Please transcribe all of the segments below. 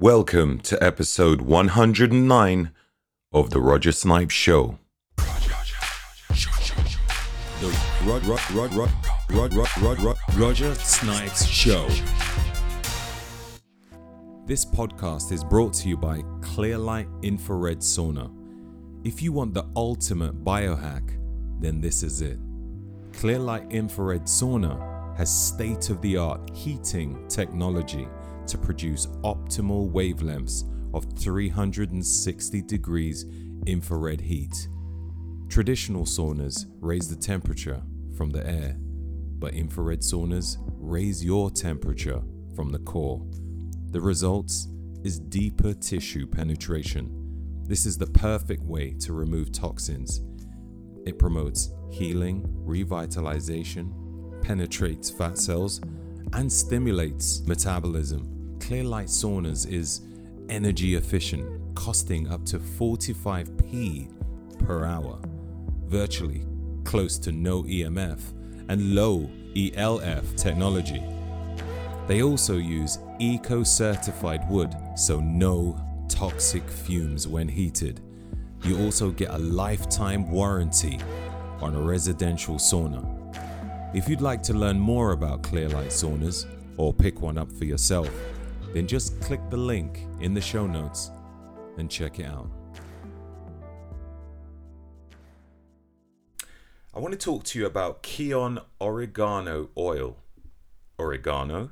Welcome to episode 109 of The Roger Snipes Show. The Roger Snipes Show. This podcast is brought to you by Clearlight Infrared Sauna. If you want the ultimate biohack, then this is it. Clearlight Infrared Sauna has state of the art heating technology to produce optimal wavelengths of 360 degrees infrared heat. Traditional saunas raise the temperature from the air, but infrared saunas raise your temperature from the core. The results is deeper tissue penetration. This is the perfect way to remove toxins. It promotes healing, revitalization, penetrates fat cells, and stimulates metabolism. Clearlight saunas is energy efficient, costing up to 45p per hour, virtually close to no EMF and low ELF technology. They also use eco certified wood, so no toxic fumes when heated. You also get a lifetime warranty on a residential sauna. If you'd like to learn more about Clearlight saunas or pick one up for yourself, then just click the link in the show notes and check it out. I want to talk to you about Kion Oregano Oil. Oregano?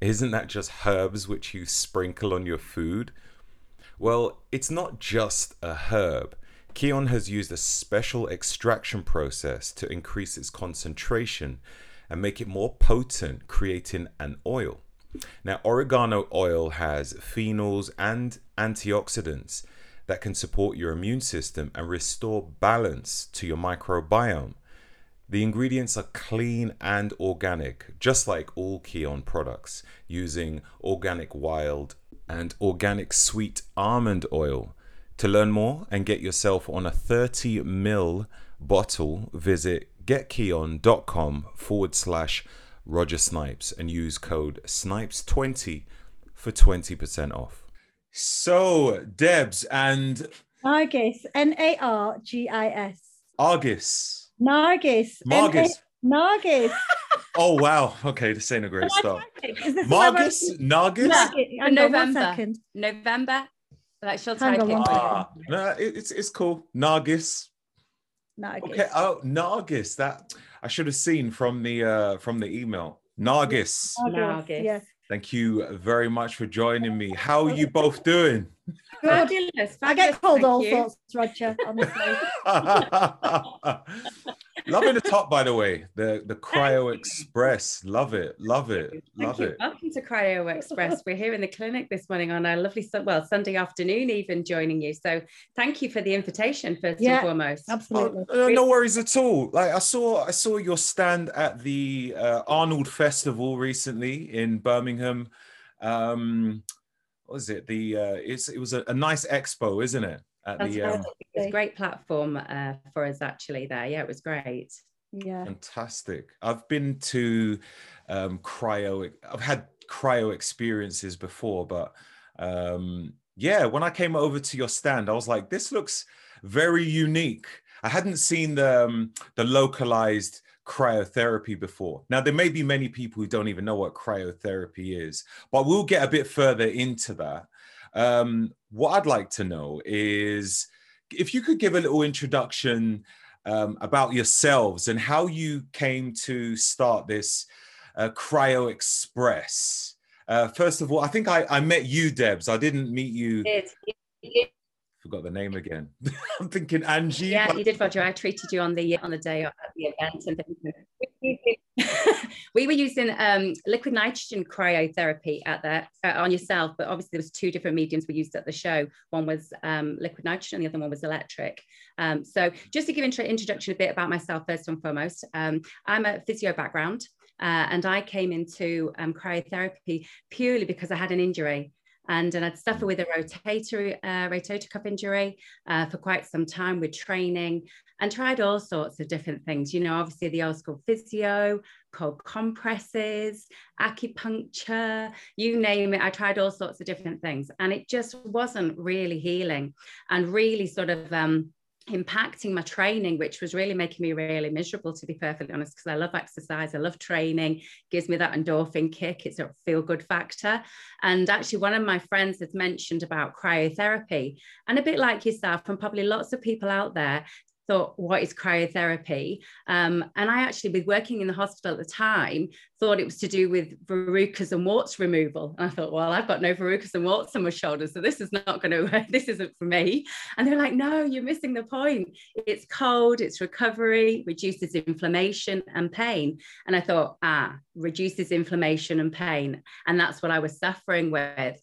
Isn't that just herbs which you sprinkle on your food? Well, it's not just a herb. Kion has used a special extraction process to increase its concentration and make it more potent, creating an oil. Now, oregano oil has phenols and antioxidants that can support your immune system and restore balance to your microbiome. The ingredients are clean and organic, just like all Kion products, using organic wild and organic sweet almond oil. To learn more and get yourself on a 30 ml bottle, visit getkion.com forward slash Roger Snipes and use code SNIPES20 for 20% off. So, Debs and Nargis, N A R G I S. Argus. Nargis. Margis. Nargis. Oh, wow. Okay, this ain't a great start. Is this Margus? Nargis? Nargis. Hang on one November. November. Like she'll Hang it. one for you. Ah, no, it's, it's cool. Nargis. Nargis. Okay. Oh, Nargis. That I should have seen from the uh from the email. Nargis. Nargis. Yeah. Thank you very much for joining me. How are you both doing? Good. Fabulous. I get fabulous, called thank all you. sorts, Roger, honestly. Loving the top, by the way. The the Cryo Express. Love it. Love it. Thank Love you. it. Welcome to Cryo Express. We're here in the clinic this morning on a lovely, well, Sunday afternoon, even joining you. So thank you for the invitation, first Yeah, and foremost. Absolutely. Oh, uh, no worries at all. Like I saw, I saw your stand at the uh, Arnold Festival recently in Birmingham. Um, what was it? The uh, it's it was a, a nice expo, isn't it? At the um, Fantastic. It was a great platform uh, for us actually there. Yeah, it was great. Yeah. Fantastic. I've been to um, cryo. I've had cryo experiences before, but um, yeah, when I came over to your stand, I was like, this looks very unique. I hadn't seen the um, the localized cryotherapy before. Now there may be many people who don't even know what cryotherapy is, but we'll get a bit further into that. Um, what I'd like to know is if you could give a little introduction um, about yourselves and how you came to start this uh, Cryo Express. Uh, first of all, I think I, I met you, Debs. I didn't meet you. Forgot the name again. I'm thinking Angie. yeah, you did, Roger. I treated you on the on the day at the event, and we were using um, liquid nitrogen cryotherapy at that uh, on yourself, but obviously there was two different mediums we used at the show. One was um, liquid nitrogen, and the other one was electric. Um, so just to give intro- introduction a bit about myself first and foremost, um, I'm a physio background, uh, and I came into um, cryotherapy purely because I had an injury. And, and I'd suffer with a rotator, uh, rotator cuff injury uh, for quite some time with training and tried all sorts of different things. You know, obviously the old school physio, cold compresses, acupuncture, you name it. I tried all sorts of different things and it just wasn't really healing and really sort of um, impacting my training, which was really making me really miserable, to be perfectly honest, because I love exercise, I love training, gives me that endorphin kick, it's a feel good factor. And actually, one of my friends has mentioned about cryotherapy, and a bit like yourself, and probably lots of people out there, thought, what is cryotherapy? Um, and I actually, with working in the hospital at the time, thought it was to do with verrucas and warts removal. And I thought, well, I've got no verrucas and warts on my shoulders, so this is not going to, work. this isn't for me. And they're like, no, you're missing the point. It's cold, it's recovery, reduces inflammation and pain. And I thought, ah, reduces inflammation and pain. And that's what I was suffering with.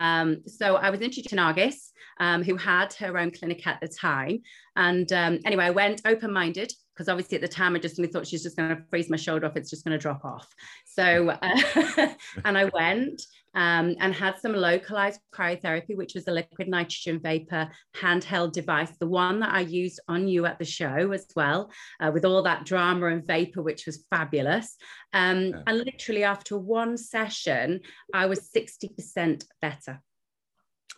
Um, so I was introduced to Nargis, um, who had her own clinic at the time. And um, anyway, I went open minded because obviously at the time I just only thought she's just going to freeze my shoulder off. It's just going to drop off. So, uh, and I went um, and had some localized cryotherapy, which was a liquid nitrogen vapor handheld device, the one that I used on you at the show as well, uh, with all that drama and vapor, which was fabulous. Um, yeah. And literally after one session, I was 60% better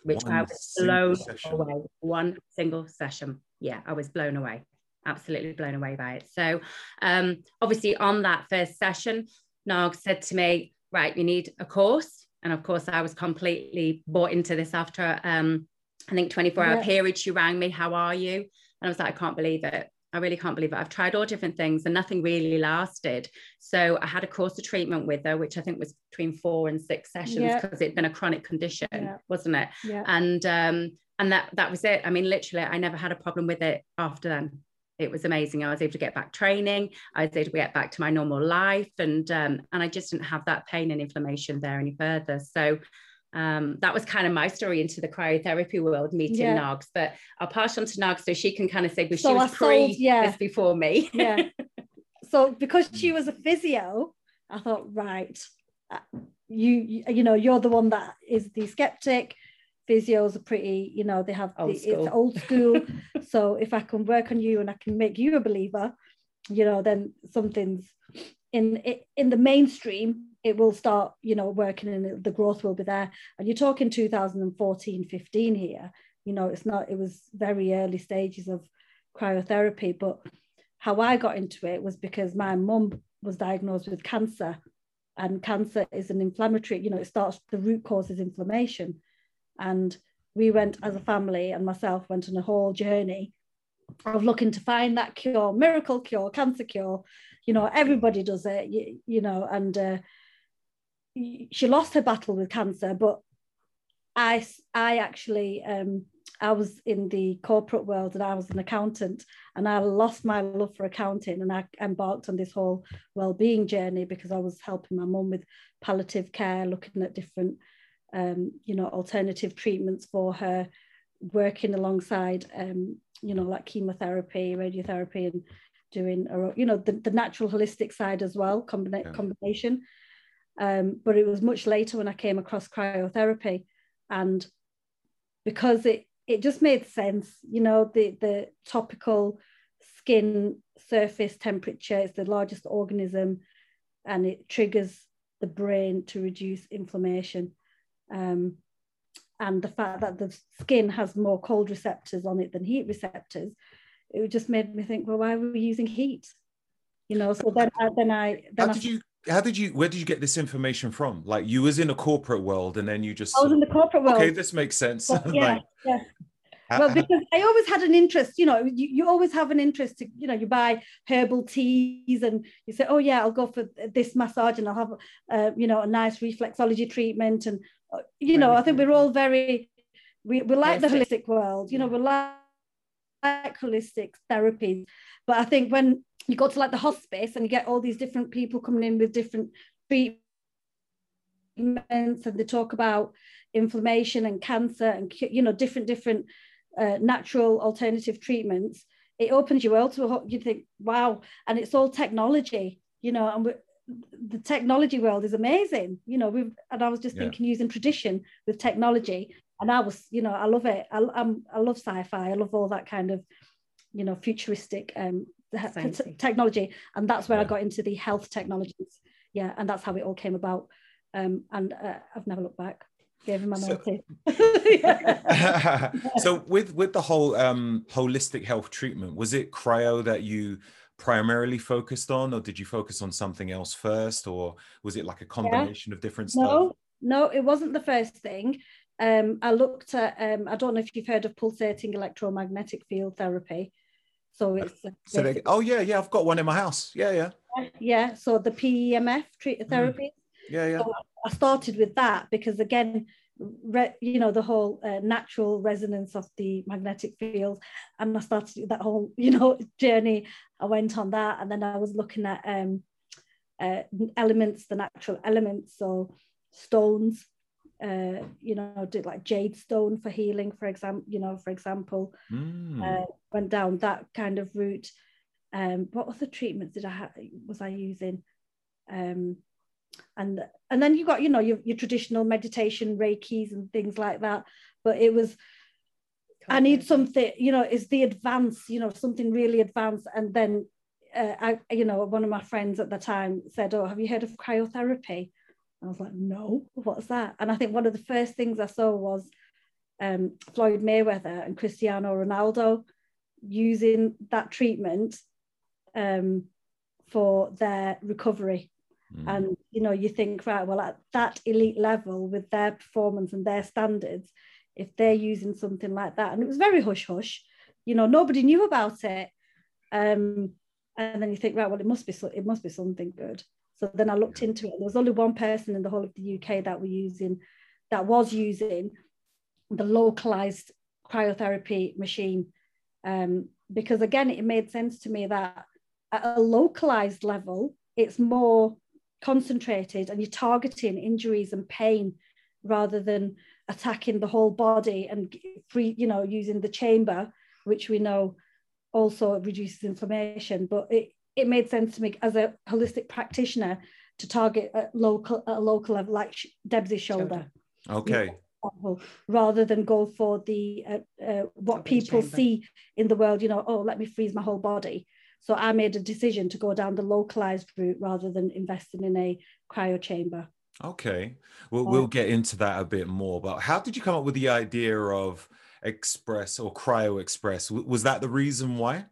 which one I was blown away. One single session. Yeah, I was blown away absolutely blown away by it. So, um, obviously, on that first session, Nog said to me, Right, you need a course. And of course, I was completely bought into this after, um, I think, 24 hour yeah. period. She rang me, How are you? And I was like, I can't believe it. I really can't believe it. I've tried all different things and nothing really lasted. So I had a course of treatment with her, which I think was between four and six sessions because yeah. it'd been a chronic condition, yeah. wasn't it? Yeah. And um, and that that was it. I mean, literally, I never had a problem with it after then it was amazing. I was able to get back training. I was able to get back to my normal life, and um, and I just didn't have that pain and inflammation there any further. So um, that was kind of my story into the cryotherapy world, meeting yeah. Nogs. But I'll pass on to Nogs so she can kind of say, but so she was I pre sold, yeah. this before me. yeah. So because she was a physio, I thought, right, uh, you you know, you're the one that is the skeptic physios are pretty, you know, they have old the, it's old school. so if I can work on you and I can make you a believer, you know, then something's in in the mainstream. It will start, you know, working and the growth will be there. And you're talking 2014, 15 here. You know, it's not. It was very early stages of cryotherapy, but how I got into it was because my mum was diagnosed with cancer and cancer is an inflammatory you know it starts the root cause is inflammation and we went as a family and myself went on a whole journey of looking to find that cure, miracle cure, cancer cure. You know, everybody does it, you, you know, and uh, she lost her battle with cancer, but I, I actually, um, I was in the corporate world and I was an accountant and I lost my love for accounting and I embarked on this whole well-being journey because I was helping my mum with palliative care, looking at different um, you know, alternative treatments for her, working alongside, um, you know, like chemotherapy, radiotherapy, and doing, you know, the, the natural holistic side as well, combina- yeah. combination. Um, but it was much later when I came across cryotherapy, and because it it just made sense, you know, the the topical skin surface temperature is the largest organism, and it triggers the brain to reduce inflammation. Um, and the fact that the skin has more cold receptors on it than heat receptors, it just made me think, well, why are we using heat? You know, so then, I, then I. Then how did I, you? How did you? Where did you get this information from? Like you was in a corporate world, and then you just. I was in the corporate world. Okay, this makes sense. yeah, like, yeah well because i always had an interest you know you, you always have an interest to you know you buy herbal teas and you say oh yeah i'll go for this massage and i'll have uh, you know a nice reflexology treatment and uh, you know i think we're all very we, we like the holistic world you know we like, like holistic therapies but i think when you go to like the hospice and you get all these different people coming in with different treatments and they talk about inflammation and cancer and you know different different uh, natural alternative treatments, it opens your world to a, you think, wow, and it's all technology, you know, and the technology world is amazing. You know, we've and I was just yeah. thinking using tradition with technology, and I was, you know, I love it. I, I'm, I love sci-fi. I love all that kind of, you know, futuristic um, t- technology, and that's where yeah. I got into the health technologies. Yeah, and that's how it all came about. Um, and uh, I've never looked back. Gave him my so, so with with the whole um, holistic health treatment, was it cryo that you primarily focused on, or did you focus on something else first, or was it like a combination yeah. of different stuff? No, no, it wasn't the first thing. Um, I looked at. Um, I don't know if you've heard of pulsating electromagnetic field therapy. So uh, it's so they, oh yeah, yeah, I've got one in my house. Yeah, yeah. Yeah. So the PEMF treat mm. therapy. Mm. Yeah, yeah. So I started with that because again, re, you know, the whole uh, natural resonance of the magnetic field, and I started that whole you know journey. I went on that, and then I was looking at um, uh, elements, the natural elements, so stones. Uh, you know, did like jade stone for healing, for example. You know, for example, mm. uh, went down that kind of route. Um, what other treatments did I have? Was I using? Um, and and then you got you know your, your traditional meditation reikis and things like that but it was i need something you know is the advance you know something really advanced and then uh, I, you know one of my friends at the time said oh have you heard of cryotherapy i was like no what's that and i think one of the first things i saw was um, floyd mayweather and cristiano ronaldo using that treatment um, for their recovery Mm. And you know, you think, right, well, at that elite level with their performance and their standards, if they're using something like that, and it was very hush hush, you know, nobody knew about it. Um, and then you think, right, well, it must be so, it must be something good. So then I looked into it. There was only one person in the whole of the UK that were using, that was using the localized cryotherapy machine. Um, because again, it made sense to me that at a localized level, it's more concentrated and you're targeting injuries and pain rather than attacking the whole body and free, you know, using the chamber, which we know also reduces inflammation. But it, it made sense to me as a holistic practitioner to target a local a local level like Deb's shoulder. Okay. rather than go for the uh, uh, what people see in the world, you know, oh, let me freeze my whole body. So I made a decision to go down the localized route rather than investing in a cryo chamber. Okay. Well, we'll get into that a bit more. But how did you come up with the idea of Express or Cryo Express? Was that the reason why?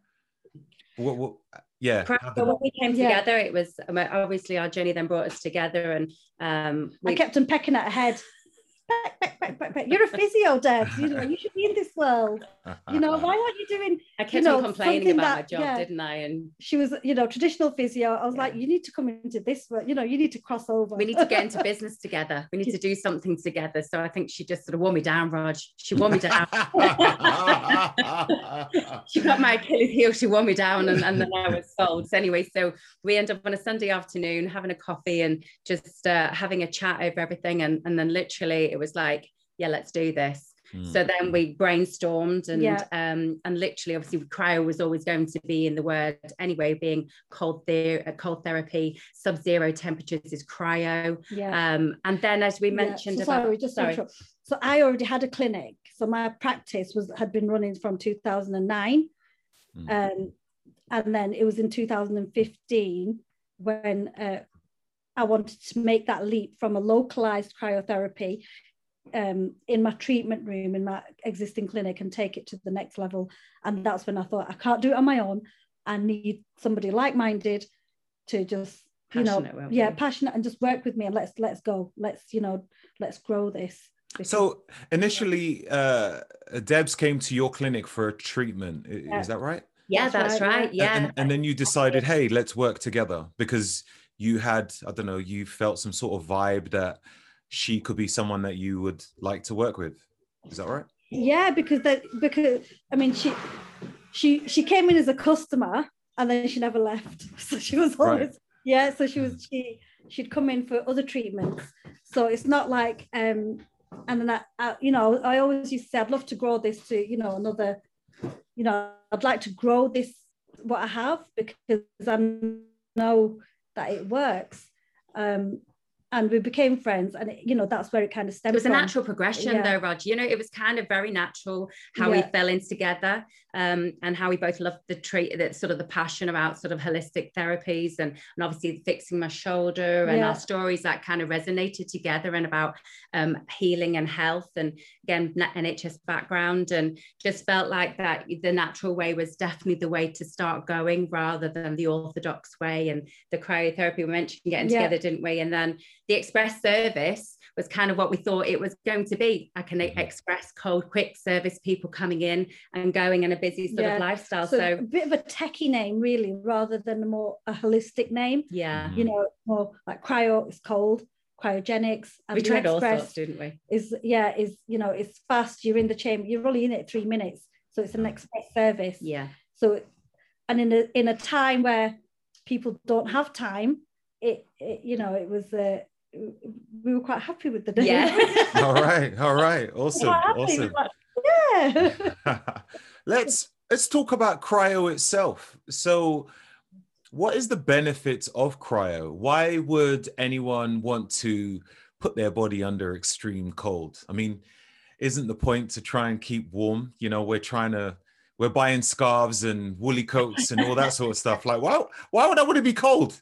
What, what, yeah. So when we came together, yeah. it was obviously our journey then brought us together, and um, we... I kept on pecking at her head. Back, back, back, back, You're a physio, dad. You know, you should be in this world. You know, why aren't you doing? I kept you know, on complaining about that, my job, yeah, didn't I? And she was, you know, traditional physio. I was yeah. like, you need to come into this. You know, you need to cross over. We need to get into business together. We need to do something together. So I think she just sort of wore me down, Raj. She wore me down. she got my Achilles heel. She wore me down, and, and then I was sold. So anyway, so we end up on a Sunday afternoon having a coffee and just uh, having a chat over everything, and and then literally it was like yeah, let's do this. Mm. So then we brainstormed and yeah. um, and literally obviously cryo was always going to be in the word anyway, being cold ther- uh, cold therapy, sub-zero temperatures is cryo. Yeah. Um, and then as we mentioned yeah. so about sorry, just sorry. so I already had a clinic. So my practice was had been running from 2009. Mm. Um, and then it was in 2015 when uh, I wanted to make that leap from a localized cryotherapy um, in my treatment room in my existing clinic and take it to the next level. And that's when I thought I can't do it on my own. I need somebody like-minded to just you passionate, know yeah passionate and just work with me and let's let's go. Let's you know let's grow this. So initially uh debs came to your clinic for a treatment. Yeah. is that right? Yeah that's, that's right, right, yeah. And, and, then you decided hey let's work together because you had i don't know you felt some sort of vibe that she could be someone that you would like to work with. Is that right? Yeah, because that because I mean she she she came in as a customer and then she never left. So she was always right. yeah. So she was she she'd come in for other treatments. So it's not like um and then I, I you know I always used to say I'd love to grow this to you know another you know I'd like to grow this what I have because I know that it works. Um, and we became friends and it, you know that's where it kind of stemmed it was from. a natural progression yeah. though roger you know it was kind of very natural how yeah. we fell in together um, and how we both loved the trait that sort of the passion about sort of holistic therapies and, and obviously fixing my shoulder and yeah. our stories that kind of resonated together and about um, healing and health and again nhs background and just felt like that the natural way was definitely the way to start going rather than the orthodox way and the cryotherapy we mentioned getting together didn't we and then the express service was kind of what we thought it was going to be like an mm-hmm. express cold quick service people coming in and going in a busy sort yeah. of lifestyle. So, so, a bit of a techie name really rather than a more a holistic name. Yeah. You know more like cryo is cold cryogenics and we tried all sorts didn't we? is yeah is you know it's fast you're in the chamber you're only in it three minutes. So it's an mm. express service. Yeah. So and in a in a time where people don't have time it, it you know it was uh, we were quite happy with the day. Yeah. all right. All right. Awesome. Awesome. Like, yeah. let's let's talk about cryo itself. So what is the benefits of cryo? Why would anyone want to put their body under extreme cold? I mean, isn't the point to try and keep warm? You know, we're trying to we're buying scarves and woolly coats and all that sort of stuff. Like, why, why would I want to be cold?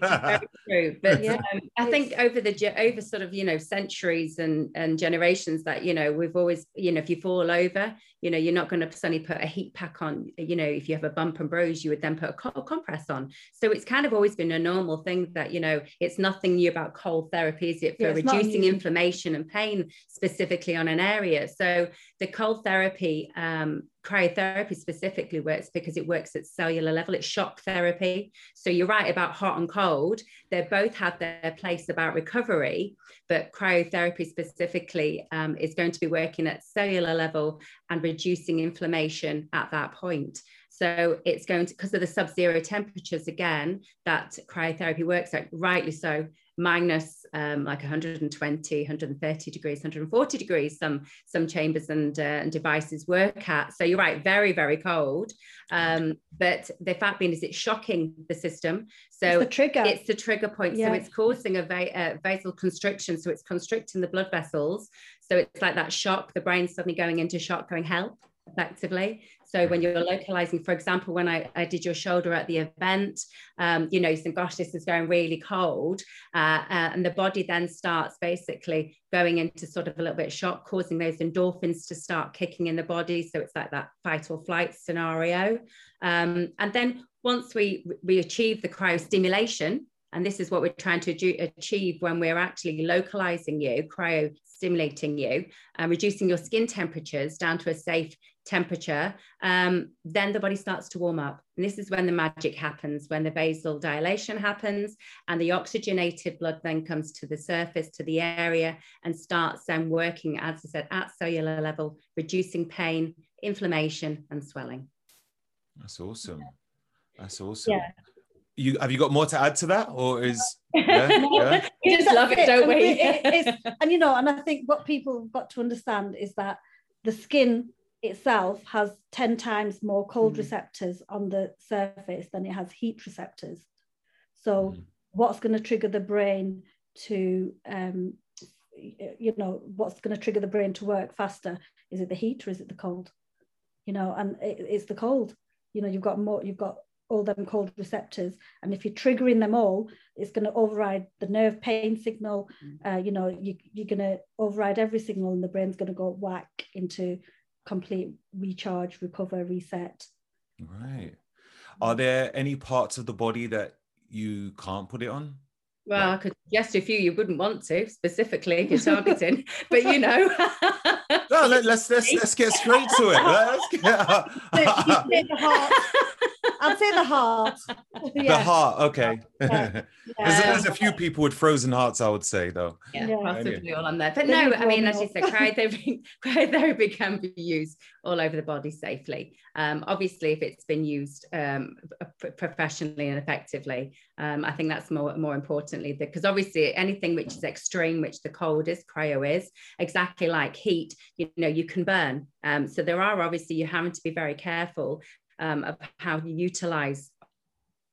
very true. But yeah. um, I think over the over sort of you know centuries and and generations that you know we've always you know if you fall over you know you're not going to suddenly put a heat pack on you know if you have a bump and bruise you would then put a cold compress on so it's kind of always been a normal thing that you know it's nothing new about cold therapy is it for yeah, reducing inflammation and pain specifically on an area so the cold therapy um, cryotherapy specifically works because it works at cellular level. It's shock therapy. So you're right about hot and cold. They both have their place about recovery but cryotherapy specifically um, is going to be working at cellular level and reducing inflammation at that point. So it's going to because of the sub-zero temperatures again that cryotherapy works at rightly so minus um, like 120, 130 degrees, 140 degrees, some, some chambers and, uh, and devices work at. So you're right, very, very cold. Um, but the fact being is it's shocking the system. So it's the trigger. It's the trigger point. Yeah. So it's causing a va- uh, vasoconstriction. So it's constricting the blood vessels. So it's like that shock, the brain suddenly going into shock, going help effectively. So when you're localizing, for example, when I, I did your shoulder at the event, um, you know, you think, gosh, this is going really cold. Uh, uh, and the body then starts basically going into sort of a little bit of shock, causing those endorphins to start kicking in the body. So it's like that fight or flight scenario. Um, and then once we, we achieve the cryostimulation, and this is what we're trying to do, achieve when we're actually localizing you, cryo stimulating you, and reducing your skin temperatures down to a safe temperature, um, then the body starts to warm up. And this is when the magic happens, when the vasodilation happens and the oxygenated blood then comes to the surface, to the area, and starts then working, as I said, at cellular level, reducing pain, inflammation, and swelling. That's awesome. That's awesome. Yeah. You have you got more to add to that, or is yeah, yeah? we just love it, don't we? it, and you know, and I think what people have got to understand is that the skin itself has 10 times more cold mm. receptors on the surface than it has heat receptors. So, mm. what's going to trigger the brain to, um, you know, what's going to trigger the brain to work faster? Is it the heat or is it the cold? You know, and it, it's the cold. You know, you've got more, you've got all them cold receptors and if you're triggering them all it's going to override the nerve pain signal mm. uh, you know you, you're going to override every signal and the brain's going to go whack into complete recharge, recover, reset. Right. Are there any parts of the body that you can't put it on? Well, like, I could suggest a few you wouldn't want to specifically if you're targeting, but you know. no, let, us let's, let's let's get straight to it. Let's get... I'll say the heart. Yeah. The heart, okay. Yeah. there's, there's, a few people with frozen hearts, I would say, though. Yeah, yeah. possibly all on there. But no, I mean, as you said, cryotherapy, cryotherapy can be used all over the body safely. Um, obviously, if it's been used um, professionally and effectively, um, I think that's more more importantly because obviously anything which is extreme, which the cold is, cryo is, exactly like heat, you know, you can burn. Um, so there are obviously you having to be very careful um, of how you utilize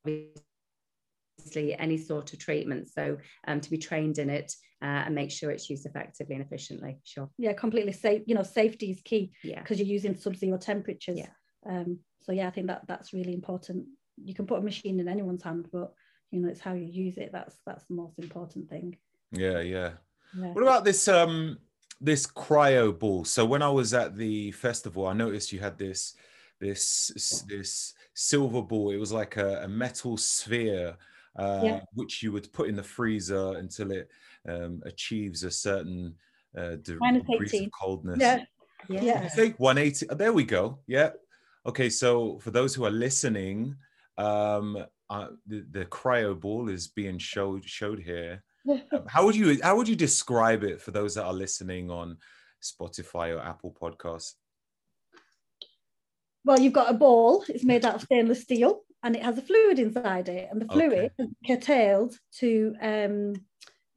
obviously any sort of treatment. So um, to be trained in it uh, and make sure it's used effectively and efficiently. Sure. Yeah, completely safe. You know, safety is key. Yeah. Because you're using sub-zero temperatures. Yeah. Um, so yeah, I think that that's really important. You can put a machine in anyone's hand, but you know, it's how you use it. That's that's the most important thing. Yeah, yeah. Yeah. What about this um this cryo ball? So when I was at the festival, I noticed you had this this this silver ball. It was like a, a metal sphere, uh, Yeah. which you would put in the freezer until it um, achieves a certain uh, de- Minus degrees 18. of coldness. Yeah. Yeah. Yeah. Okay, 180. oh, There we go. Yeah. Okay, so for those who are listening, um, uh, the, the cryo ball is being showed showed here. Um, how would you how would you describe it for those that are listening on Spotify or Apple Podcasts? Well, you've got a ball. It's made out of stainless steel, and it has a fluid inside it, and the fluid is curtailed to um,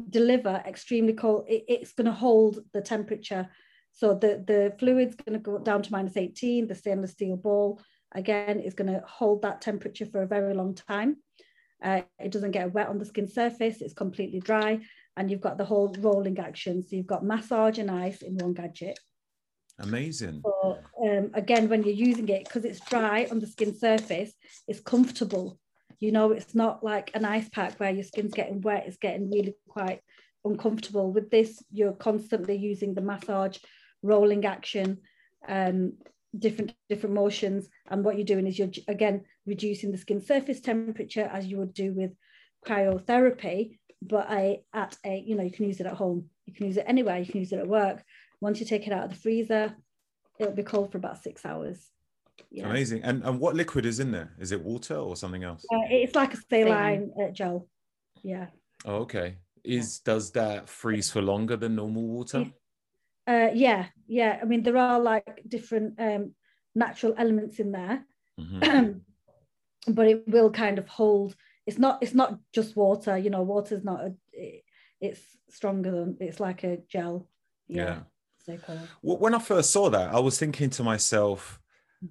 deliver extremely cold. It, it's going to hold the temperature. So the the fluid's going to go down to minus 18. The stainless steel ball again is going to hold that temperature for a very long time. Uh, it doesn't get wet on the skin surface. It's completely dry, and you've got the whole rolling action. So you've got massage and ice in one gadget. Amazing. So um, again, when you're using it, because it's dry on the skin surface, it's comfortable. You know, it's not like an ice pack where your skin's getting wet, it's getting really quite uncomfortable. With this, you're constantly using the massage, rolling action, um, different different motions. And what you're doing is you're again reducing the skin surface temperature as you would do with cryotherapy, but I, at a, you know, you can use it at home, you can use it anywhere, you can use it at work. Once you take it out of the freezer, it'll be cold for about six hours. Yeah. Amazing. And and what liquid is in there? Is it water or something else? Uh, it's like a saline uh, gel. Yeah. Oh, okay. Is does that freeze for longer than normal water? Uh, yeah. Yeah. I mean, there are like different um, natural elements in there, Mhm. but it will kind of hold. It's not. It's not just water. You know, water's not. A, it, it's stronger than. It's like a gel. Yeah. Yeah. So cold. When I first saw that, I was thinking to myself,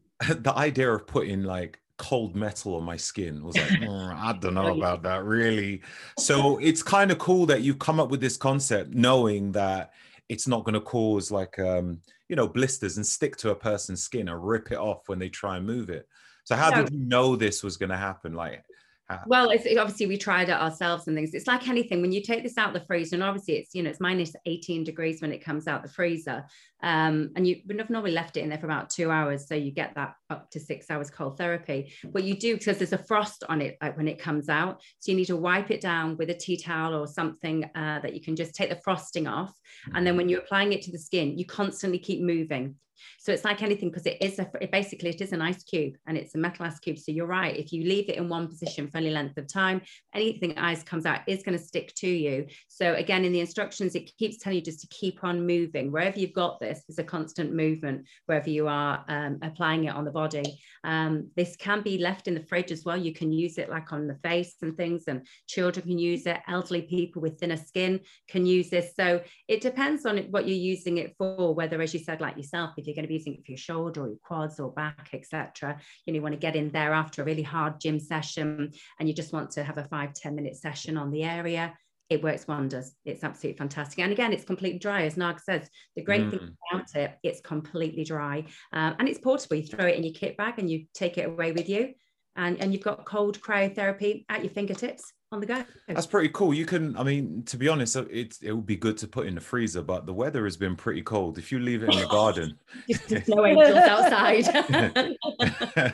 the idea of putting like cold metal on my skin was like, "Mm, I don't know about that really. So it's kind of cool that you come up with this concept knowing that it's not going to cause like, um, you know, blisters and stick to a person's skin or rip it off when they try and move it. So how No. did you know this was going to happen? Like, how- Well, obviously we tried it ourselves and things. It's like anything when you take this out the freezer, and obviously it's you know it's minus 18 degrees when it comes out the freezer, um, and you would have normally left it in there for about two hours, so you get that up to six hours cold therapy. But you do because there's a frost on it like when it comes out, so you need to wipe it down with a tea towel or something uh, that you can just take the frosting off, and then when you're applying it to the skin, you constantly keep moving. So it's like anything because it is a it basically it is an ice cube and it's a metal ice cube. So you're right. If you leave it in one position for any length of time, anything ice comes out is going to stick to you. So again, in the instructions, it keeps telling you just to keep on moving. Wherever you've got this, there's a constant movement wherever you are um, applying it on the body. Um, this can be left in the fridge as well. You can use it like on the face and things, and children can use it. Elderly people with thinner skin can use this. So it depends on what you're using it for. Whether, as you said, like yourself, if you're going to be using it for your shoulder or your quads or back, etc. You know, you want to get in there after a really hard gym session, and you just want to have a five ten minute session on the area. It works wonders. It's absolutely fantastic. And again, it's completely dry. As Nag says, the great thing Mm. about it, it's completely dry. Um, and it's portable. You throw it in your kit bag and you take it away with you. And, and you've got cold cryotherapy at your fingertips on the go. That's pretty cool. You can, I mean, to be honest, uh, it's it would be good to put in the freezer, but the weather has been pretty cold. If you leave it in the garden, Just, just no angels outside.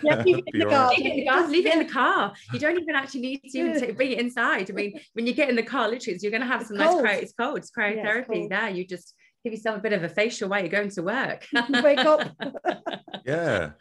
Yeah, leave it in the all right. Leave it in the car. Leave it in the car. You don't even actually need to even take, bring it inside. I mean, when you get in the car, literally, you're going to have It's some nice cold. cryo. It's cold. It's Yeah, it's cryotherapy cold. there. You just give yourself a bit of a facial while you're going to work. Wake up. Yeah,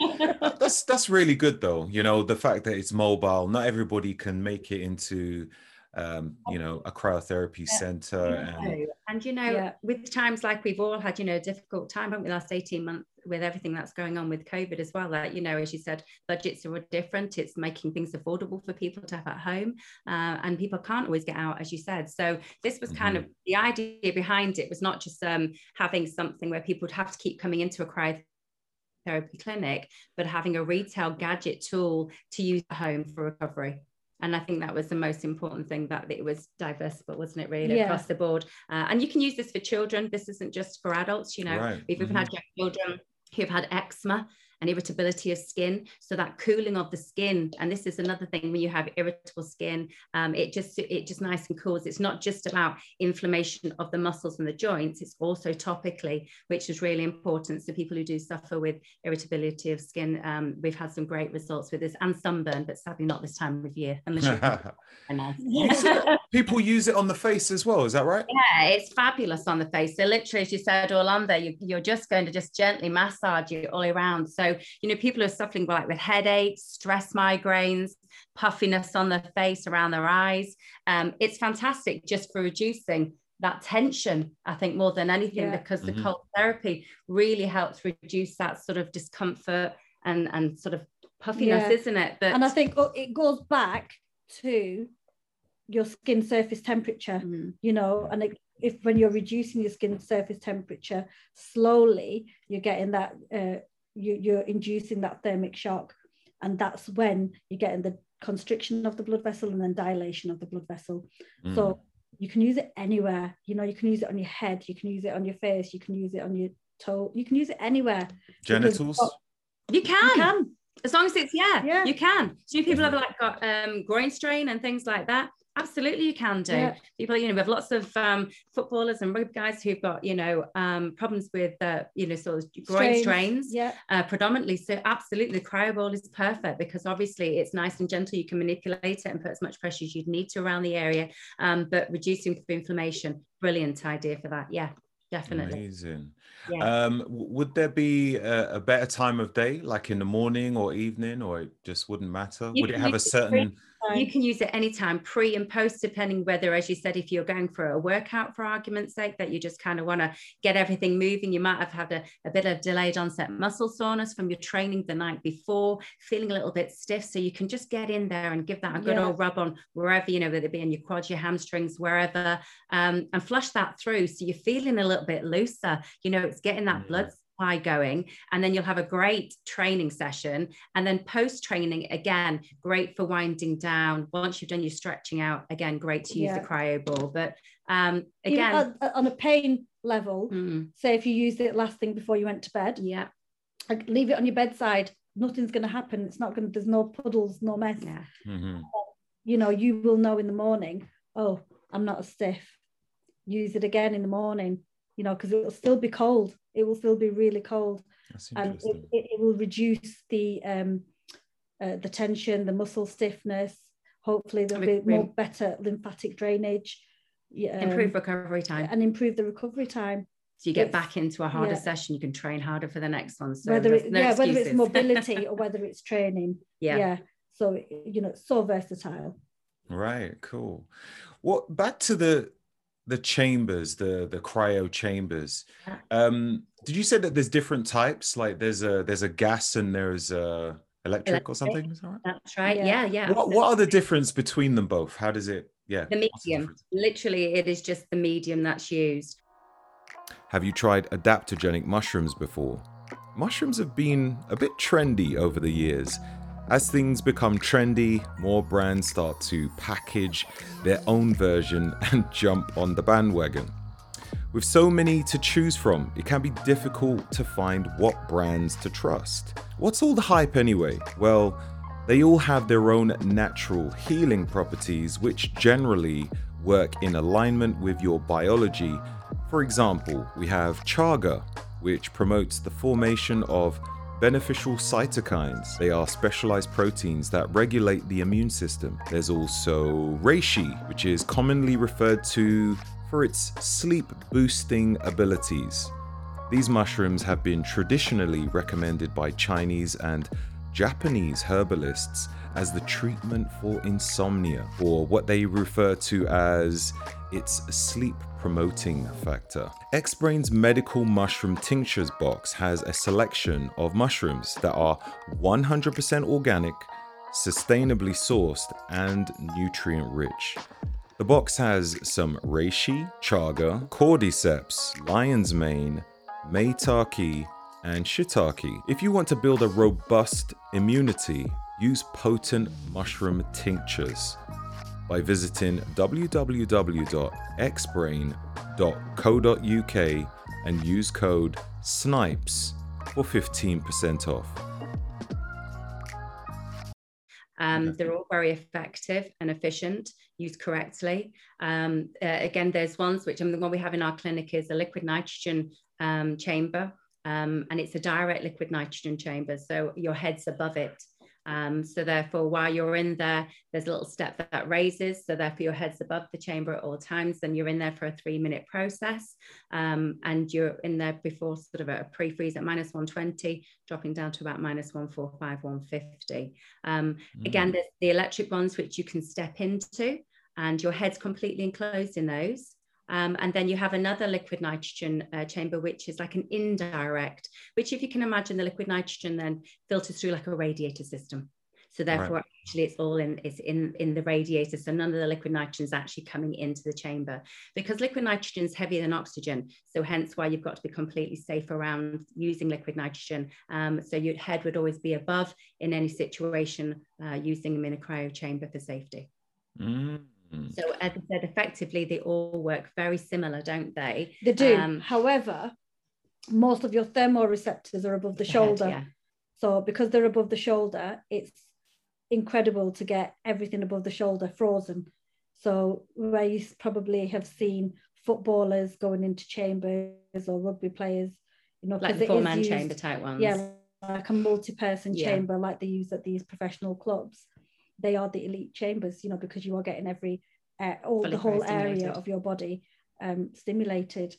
that's that's really good though. You know, the fact that it's mobile. Not everybody can make it into, um, you know, a cryotherapy center. And And you know, Yeah. with times like we've all had, you know, a difficult time, haven't we, last 18 months with everything that's going on with COVID as well. That, you know, as you said, budgets are different. It's making things affordable for people to have at home. Uh, and people can't always get out, as you said. So this was kind of the idea behind it was not just um, having something where people would have to keep coming into a cryotherapy clinic, but having a retail gadget tool to use at home for recovery. And I think that was the most important thing that it was diversible, wasn't it? Really yeah. across the board. Uh, and you can use this for children. This isn't just for adults. You know, right. we've mm-hmm. even had children who've had eczema and irritability of skin. So that cooling of the skin, and this is another thing when you have irritable skin, um, it just it just nice and cools. It's not just about inflammation of the muscles and the joints; it's also topically, which is really important. So people who do suffer with irritability of skin, um, we've had some great results with this, and sunburn, but sadly not this time of year. Unless people use it on the face as well. Is that right? Yeah, it's fabulous on the face. So literally, as you said, Orlando, you, you're just going to just gently massage it all around. So you know, people are suffering like with headaches, stress migraines, puffiness on their face, around their eyes. Um, it's fantastic just for reducing that tension, I think, more than anything, yeah. because mm-hmm. the cold therapy really helps reduce that sort of discomfort and, and sort of puffiness, yeah. isn't it? But and I think oh, it goes back to your skin surface temperature, mm-hmm. you know, and it, if when you're reducing your skin surface temperature slowly, you're getting that uh, you, you're inducing that thermic shock. And that's when you're getting the constriction of the blood vessel and then dilation of the blood vessel. Mm. So you can use it anywhere. You know, you can use it on your head, you can use it on your face, you can use it on your toe, you can use it anywhere. Genitals? You can. You can. As long as it's yeah, yeah. you can. So people have like got um, groin strain and things like that. Absolutely, you can do. Yeah. People, you know, we have lots of um, footballers and rugby guys who've got, you know, um, problems with, uh, you know, sort of groin strains, strains yeah. uh, predominantly. So, absolutely, the cryo ball is perfect because obviously it's nice and gentle. You can manipulate it and put as much pressure as you'd need to around the area, um, but reducing inflammation. Brilliant idea for that. Yeah, definitely. Amazing. Yeah. Um, would there be a, a, better time of day, like in the morning or evening, or it just wouldn't matter? You would it have a certain? You can use it anytime, pre and post, depending whether, as you said, if you're going for a workout for argument's sake, that you just kind of want to get everything moving. You might have had a, a bit of delayed onset muscle soreness from your training the night before, feeling a little bit stiff. So you can just get in there and give that a good yeah. old rub on wherever, you know, whether it be in your quads, your hamstrings, wherever, um, and flush that through. So you're feeling a little bit looser. You know, it's getting that blood supply going and then you'll have a great training session and then post training again great for winding down once you've done your stretching out again great to use yeah. the cryo ball but um again on a pain level mm. say if you used it last thing before you went to bed yeah leave it on your bedside nothing's going to happen it's not going to there's no puddles no mess yeah. Mm-hmm. you know you will know in the morning oh i'm not as stiff use it again in the morning you know, because it will still be cold. It will still be really cold, and it, it, it, will reduce the um, uh, the tension, the muscle stiffness. Hopefully, there'll be more better lymphatic drainage. Um, improve recovery time and improve the recovery time. So you get it's, back into a harder yeah. session, you can train harder for the next one. So whether it, no yeah, whether it's mobility or whether it's training. Yeah. Yeah. So you know, so versatile. Right. Cool. Well, back to the the chambers, the the cryo chambers. Um, did you say that there's different types? Like there's a there's a gas and there's a electric, electric. or something. Is that right? That's right. Yeah, yeah. What, what are the difference between them both? How does it? Yeah. The medium. The Literally, it is just the medium that's used. Have you tried adaptogenic mushrooms before? Mushrooms have been a bit trendy over the years as things become trendy, more brands start to package their own version and jump on the bandwagon. With so many to choose from, it can be difficult to find what brands to trust. What's all the hype anyway? Well, they all have their own natural healing properties, which generally work in alignment with your biology. For example, we have chaga, which promotes the formation of beneficial cytokines. They are specialized proteins that regulate the immune system. There's also reishi, which is commonly referred to for its sleep boosting abilities. These mushrooms have been traditionally recommended by Chinese and Japanese herbalists as the treatment for insomnia, or what they refer to as its sleep promoting factor. Xbrain's medical mushroom tinctures box has a selection of mushrooms that are 100% organic, sustainably sourced, and nutrient rich. The box has some reishi, chaga, cordyceps, lion's mane, maitake, and shiitake. If you want to build a robust immunity, use potent mushroom tinctures by visiting www.xbrain.co.uk and use code SNIPES for 15% off. Um, they're all very effective and efficient, used correctly. Um, uh, again, there's ones which I mean, the one we have in our clinic is a liquid nitrogen um, chamber, um, and it's a direct liquid nitrogen chamber. So your head's above it. Um, so therefore, while you're in there, there's a little step that, raises. So therefore, your head's above the chamber at all times. Then you're in there for a three-minute process, um, and you're in there before sort of a pre-freeze at minus 120, dropping down to about minus 145, 150. Um, mm. Again, there's the electric ones which you can step into, and your head's completely enclosed in those. Um, and then you have another liquid nitrogen uh, chamber, which is like an indirect, which if you can imagine the liquid nitrogen then filters through like a radiator system. So therefore, right. actually, it's all in it's in in the radiator. So none of the liquid nitrogen is actually coming into the chamber because liquid nitrogen is heavier than oxygen. So hence why you've got to be completely safe around using liquid nitrogen. Um, so your head would always be above in any situation uh, using them in a cryo chamber for safety. Mm. So, as I said, effectively, they all work very similar, don't they? They do. Um, However, most of your thermoreceptors are above the, the shoulder. Head, yeah. So, because they're above the shoulder, it's incredible to get everything above the shoulder frozen. So, where you probably have seen footballers going into chambers or rugby players, you know, like the four man chamber type ones. Yeah, like a multi person yeah. chamber like they use at these professional clubs they are the elite chambers, you know, because you are getting every uh, all Fully the whole area of your body um, stimulated.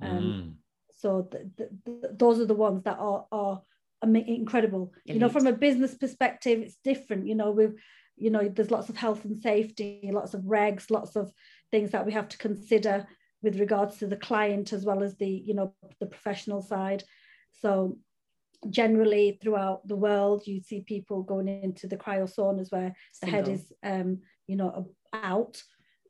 Um, mm. So the, the, the, those are the ones that are are incredible. Elite. You know, from a business perspective, it's different. You know, with you know, there's lots of health and safety, lots of regs, lots of things that we have to consider with regards to the client as well as the you know the professional side. So generally throughout the world you see people going into the cryosaunas where Single. the head is um, you know out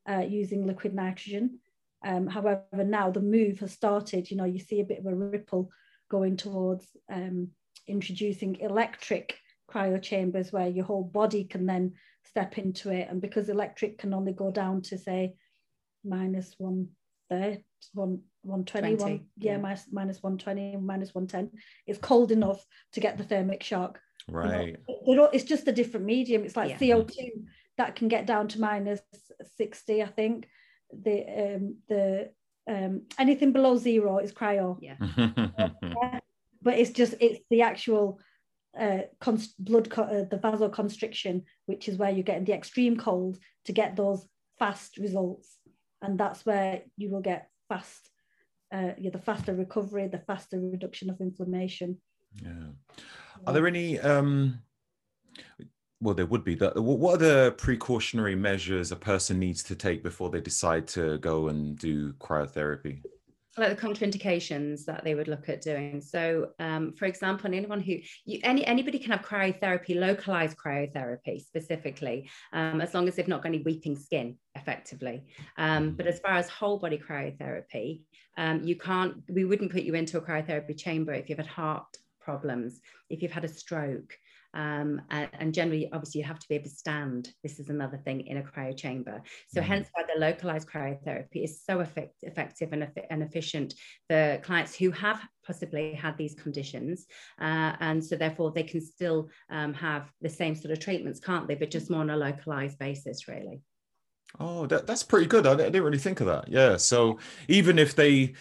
uh, using liquid nitrogen. Um, however now the move has started. You know you see a bit of a ripple going towards um, introducing electric cryo chambers where your whole body can then step into it. And because electric can only go down to say minus one third one 120 one, yeah, yeah. Minus, minus 120 minus 110 it's cold enough to get the thermic shock. Right. you know, it's just a different medium. It's like yeah. co2 that can get down to minus 60 i think. The um the um anything below zero is cryo. Yeah, but it's just it's the actual uh, const- blood co- uh, the vasoconstriction which is where you're getting the extreme cold to get those fast results. And that's where you will get fast uh, yeah, the faster recovery, the faster reduction of inflammation. Yeah. Are there any? Um, well, there would be. That. What are the precautionary measures a person needs to take before they decide to go and do cryotherapy? Like the contraindications that they would look at doing. So, um, for example, anyone who you, any anybody can have cryotherapy, localized cryotherapy specifically, um, as long as they've not got any weeping skin, effectively. Um, mm-hmm. but as far as whole body cryotherapy, um, you can't. We wouldn't put you into a cryotherapy chamber if you've had heart problems, if you've had a stroke, um, and, and, generally, obviously, you have to be able to stand. This is another thing in a cryo chamber. So, mm-hmm. hence why the localized cryotherapy is so effect- effective and, and efficient for clients who have possibly had these conditions. Uh, and so, therefore, they can still um, have the same sort of treatments, can't they? But just more on a localized basis, really. Oh, that, that's pretty good. I, I didn't really think of that. Yeah. So, even if they,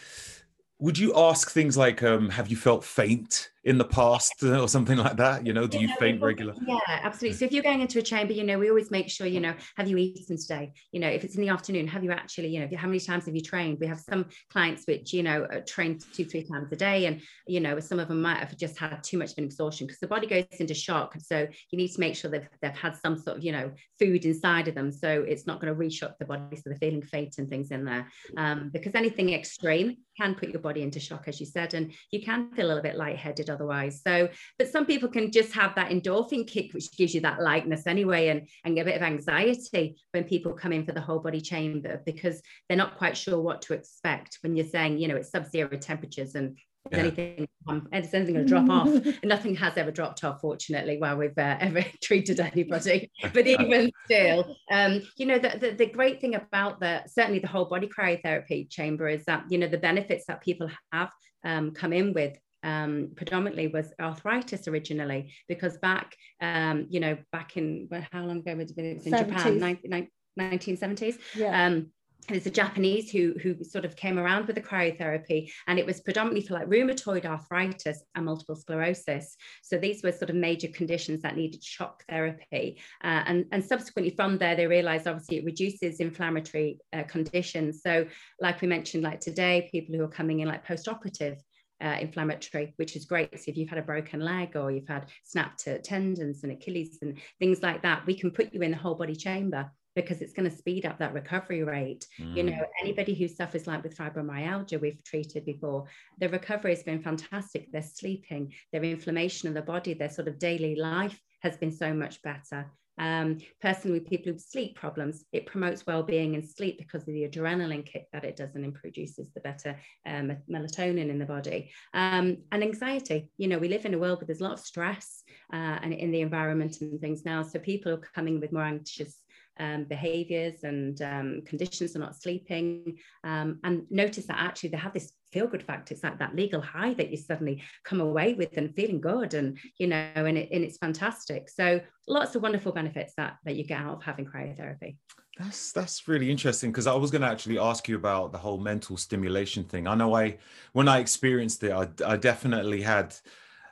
would you ask things like, um, have you felt faint? In the past or something like that? You know, do you faint regular? Yeah, absolutely. So if you're going into a chamber, you know, we always make sure, you know, have you eaten today? You know, if it's in the afternoon, have you actually, you know, how many times have you trained? We have some clients which, you know, train two, three times a day. And, you know, some of them might have just had too much of an exhaustion because the body goes into shock. So you need to make sure that they've had some sort of, you know, food inside of them. So it's not going to reshock the body. So they're feeling faint and things in there. Um, because anything extreme can put your body into shock, as you said, and you can feel a little bit lightheaded otherwise. So, but some people can just have that endorphin kick, which gives you that lightness anyway, and, and a bit of anxiety when people come in for the whole body chamber because they're not quite sure what to expect when you're saying, you know, it's sub zero temperatures and yeah. anything um, anything going to drop off nothing has ever dropped off fortunately while we've uh, ever treated anybody but even still um, you know the, the, the, great thing about the certainly the whole body cryotherapy chamber is that you know the benefits that people have um, come in with um, predominantly was arthritis originally because back um, you know back in well, how long ago was it, it was in 70s. Japan 19, 1970s yeah. um, there's a Japanese who who sort of came around with the cryotherapy, and it was predominantly for like rheumatoid arthritis and multiple sclerosis. So these were sort of major conditions that needed shock therapy, uh, and and subsequently from there they realised obviously it reduces inflammatory uh, conditions. So like we mentioned, like today, people who are coming in like post-operative uh, inflammatory, which is great. So if you've had a broken leg or you've had snapped tendons and Achilles and things like that, we can put you in the whole body chamber because it's going to speed up that recovery rate. Mm. You know, mm. anybody who suffers like with fibromyalgia, we've treated before, the recovery has been fantastic. They're sleeping, their inflammation of the body, their sort of daily life has been so much better. Um, personally, with people with sleep problems, it promotes well-being and sleep because of the adrenaline kick that it does and it produces the better um, melatonin in the body. Um, and anxiety, you know, we live in a world where there's a lot of stress uh, and in the environment and things now. So people are coming with more anxious um, behaviors and um, conditions are not sleeping um, and notice that actually they have this feel good factor it's like that legal high that you suddenly come away with and feeling good and you know and, it, and it's fantastic so lots of wonderful benefits that that you get out of having cryotherapy that's that's really interesting because I was going to actually ask you about the whole mental stimulation thing. I know I when I experienced it, I, I definitely had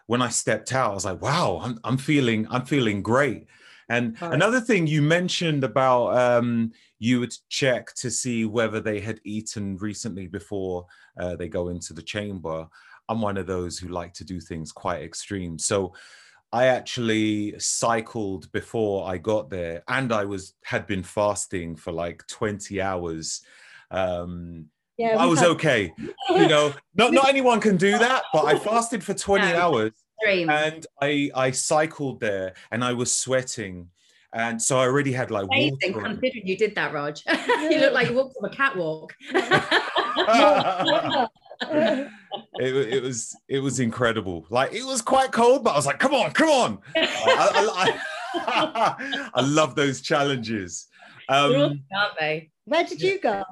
when I stepped out, I was like, wow, I'm, I'm feeling I'm feeling great. And right. another thing you mentioned about um, you would check to see whether they had eaten recently before uh, they go into the chamber. I'm one of those who like to do things quite extreme. So I actually cycled before I got there, and I was had been fasting for like 20 hours. Um, yeah, I was had... okay. you know, not not anyone can do that, but I fasted for 20 yeah. hours Dream. And I I cycled there and I was sweating. And so I already had like Amazing, water. considering you did that, Rog. you look like you walked on a catwalk. it, it was it was incredible. Like it was quite cold, but I was like, come on, come on. I, I, I, I love those challenges. Um, aren't they? Where did you go?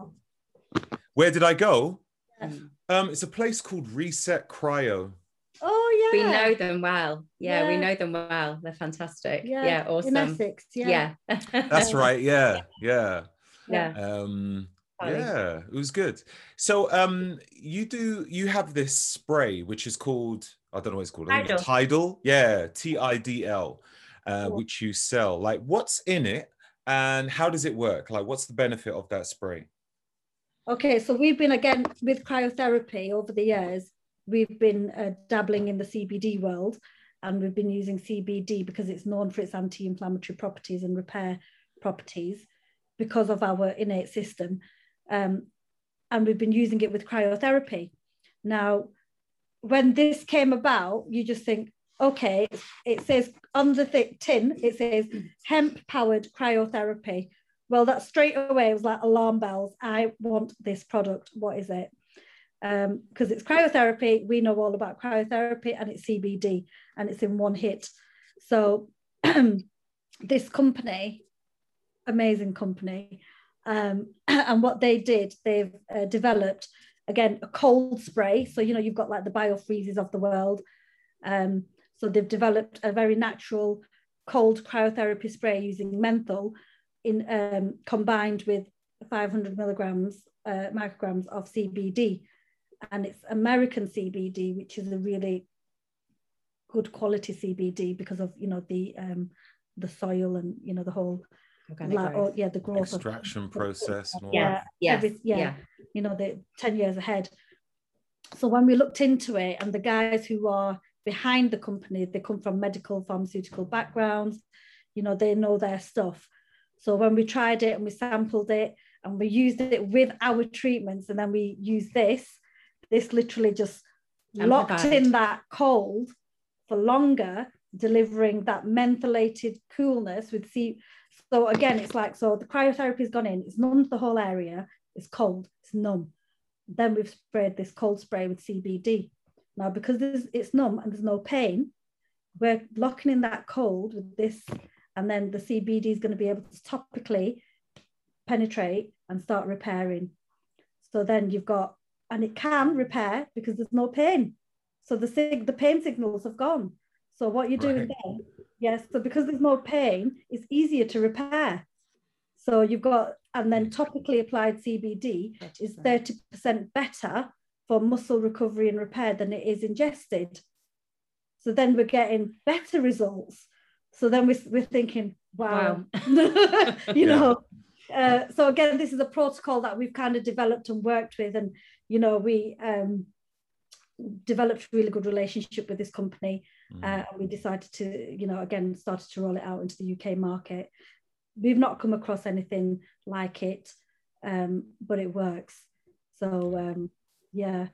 Where did I go? Um, it's a place called Reset Cryo. Oh yeah. We know them well. Yeah, yeah, we know them well. They're fantastic. Yeah, yeah awesome. In Essex, yeah. Yeah. That's right. Yeah. Yeah. Yeah. Um yeah, it was good. So um you do you have this spray which is called I don't know what it's called. TIDL. TIDL. Yeah, T I D L. Uh, which you sell. Like what's in it and how does it work? Like what's the benefit of that spray? Okay, so we've been again with cryotherapy over the years we've been uh, dabbling in the CBD world and we've been using CBD because it's known for its anti-inflammatory properties and repair properties because of our innate system. Um, and we've been using it with cryotherapy. Now, when this came about, you just think, okay, it says on the th- tin, it says hemp powered cryotherapy. Well, that straight away was like alarm bells. I want this product. What is it? because um, it's cryotherapy. We know all about cryotherapy and it's CBD and it's in one hit. So this company, amazing company, um, and what they did, they've uh, developed again a cold spray. So you know you've got like the biofreezes of the world. Um, so they've developed a very natural cold cryotherapy spray using menthol in um, combined with 500 milligrams uh, micrograms of CBD and it's American CBD, which is a really good quality CBD because of you know the um, the soil and you know the whole la- or, yeah the growth extraction of, process and all yeah that. yeah, every, yeah yeah. you know the 10 years ahead. So when we looked into it and the guys who are behind the company they come from medical pharmaceutical backgrounds you know they know their stuff so when we tried it and we sampled it and we used it with our treatments and then we used this this literally just locked in that cold for longer, delivering that mentholated coolness with C. So again, it's like so the cryotherapy's gone in, it's numbed the whole area, it's cold, it's numb. Then we've sprayed this cold spray with CBD. Now, because it's numb and there's no pain, we're locking in that cold with this, and then the CBD is going to be able to topically penetrate and start repairing. So then you've got, and it can repair because there's no pain. So the sig- the pain signals have gone. So what you're doing right. then, yes, so because there's no pain, it's easier to repair. So you've got, and then topically applied CBD is 30% better for muscle recovery and repair than it is ingested. So then we're getting better results. So then we're, we're thinking, wow, wow. you know. Uh, so again, this is a protocol that we've kind of developed and worked with, and you know, we um, developed a really good relationship with this company. Mm. Uh, and we decided to, you know, again, started to roll it out into the UK market. We've not come across anything like it, um, but it works. So um, yeah.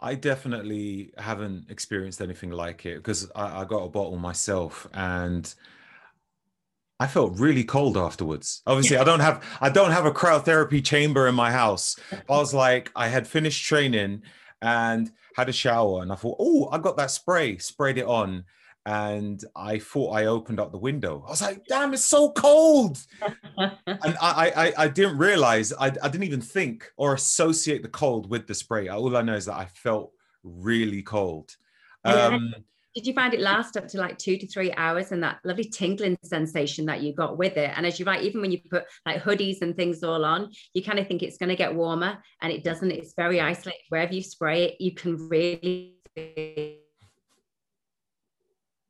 I definitely haven't experienced anything like it because I, I, got a bottle myself and I felt really cold afterwards. Obviously, I don't have I don't have a cryotherapy chamber in my house. I was like, I had finished training and had a shower, and I thought, oh, I got that spray, sprayed it on, and I thought I opened up the window. I was like, damn, it's so cold. and I, I, I didn't realize, I, I didn't even think or associate the cold with the spray. All I know is that I felt really cold. Um, did you find it last up to like two to three hours and that lovely tingling sensation that you got with it? And as you write even when you put like hoodies and things all on, you kind of think it's going to get warmer and it doesn't. It's very isolated. Wherever you spray it, you can really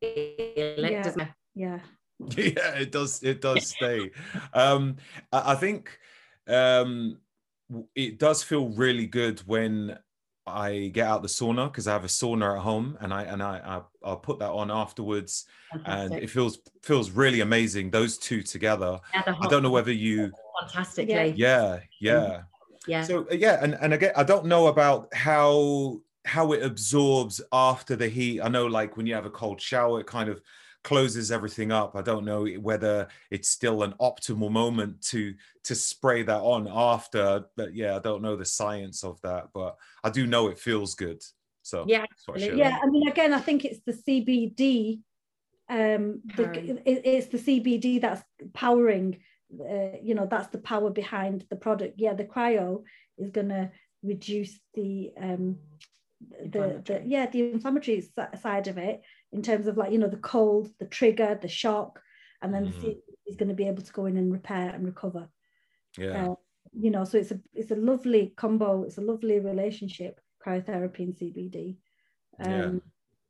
yeah. doesn't it? Yeah. yeah, it does. It does stay. um, I, think um, it does feel really good when I get out the sauna because I have a sauna at home, and I and I, I will put that on afterwards, Fantastic. and it feels feels really amazing. Those two together. Yeah, I don't know whether you fantastically. Yeah, yeah, yeah. So uh, yeah, and and again, I don't know about how how it absorbs after the heat. I know, like when you have a cold shower, it kind of closes everything up. I don't know whether it's still an optimal moment to to spray that on after, but yeah, I don't know the science of that, but I do know it feels good. So yeah, yeah. I mean, again, I think it's the CBD. Um, the, it, it's the CBD that's powering. Uh, you know, that's the power behind the product. Yeah, the cryo is going to reduce the um the, the yeah the inflammatory side of it in terms of like you know the cold the trigger the shock and then mm. the is going to be able to go in and repair and recover. Yeah. Uh, you know so it's a it's a lovely combo it's a lovely relationship cryotherapy and cbd um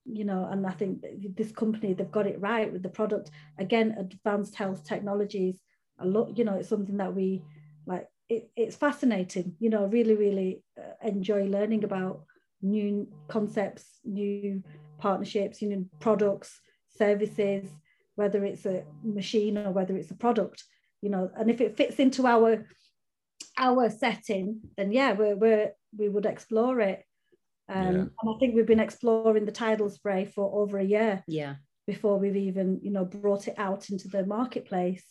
yeah. you know and i think this company they've got it right with the product. Again advanced health technologies a lot you know it's something that we like it, it's fascinating. You know really really uh, enjoy learning about new concepts, new partnerships, you know, products, services, whether it's a machine or whether it's a product, you know, and if it fits into our our setting, then yeah, we're, we're we would explore it. Um, yeah. And I think we've been exploring the TIDL spray for over a year. Yeah. Before we've even, you know, brought it out into the marketplace.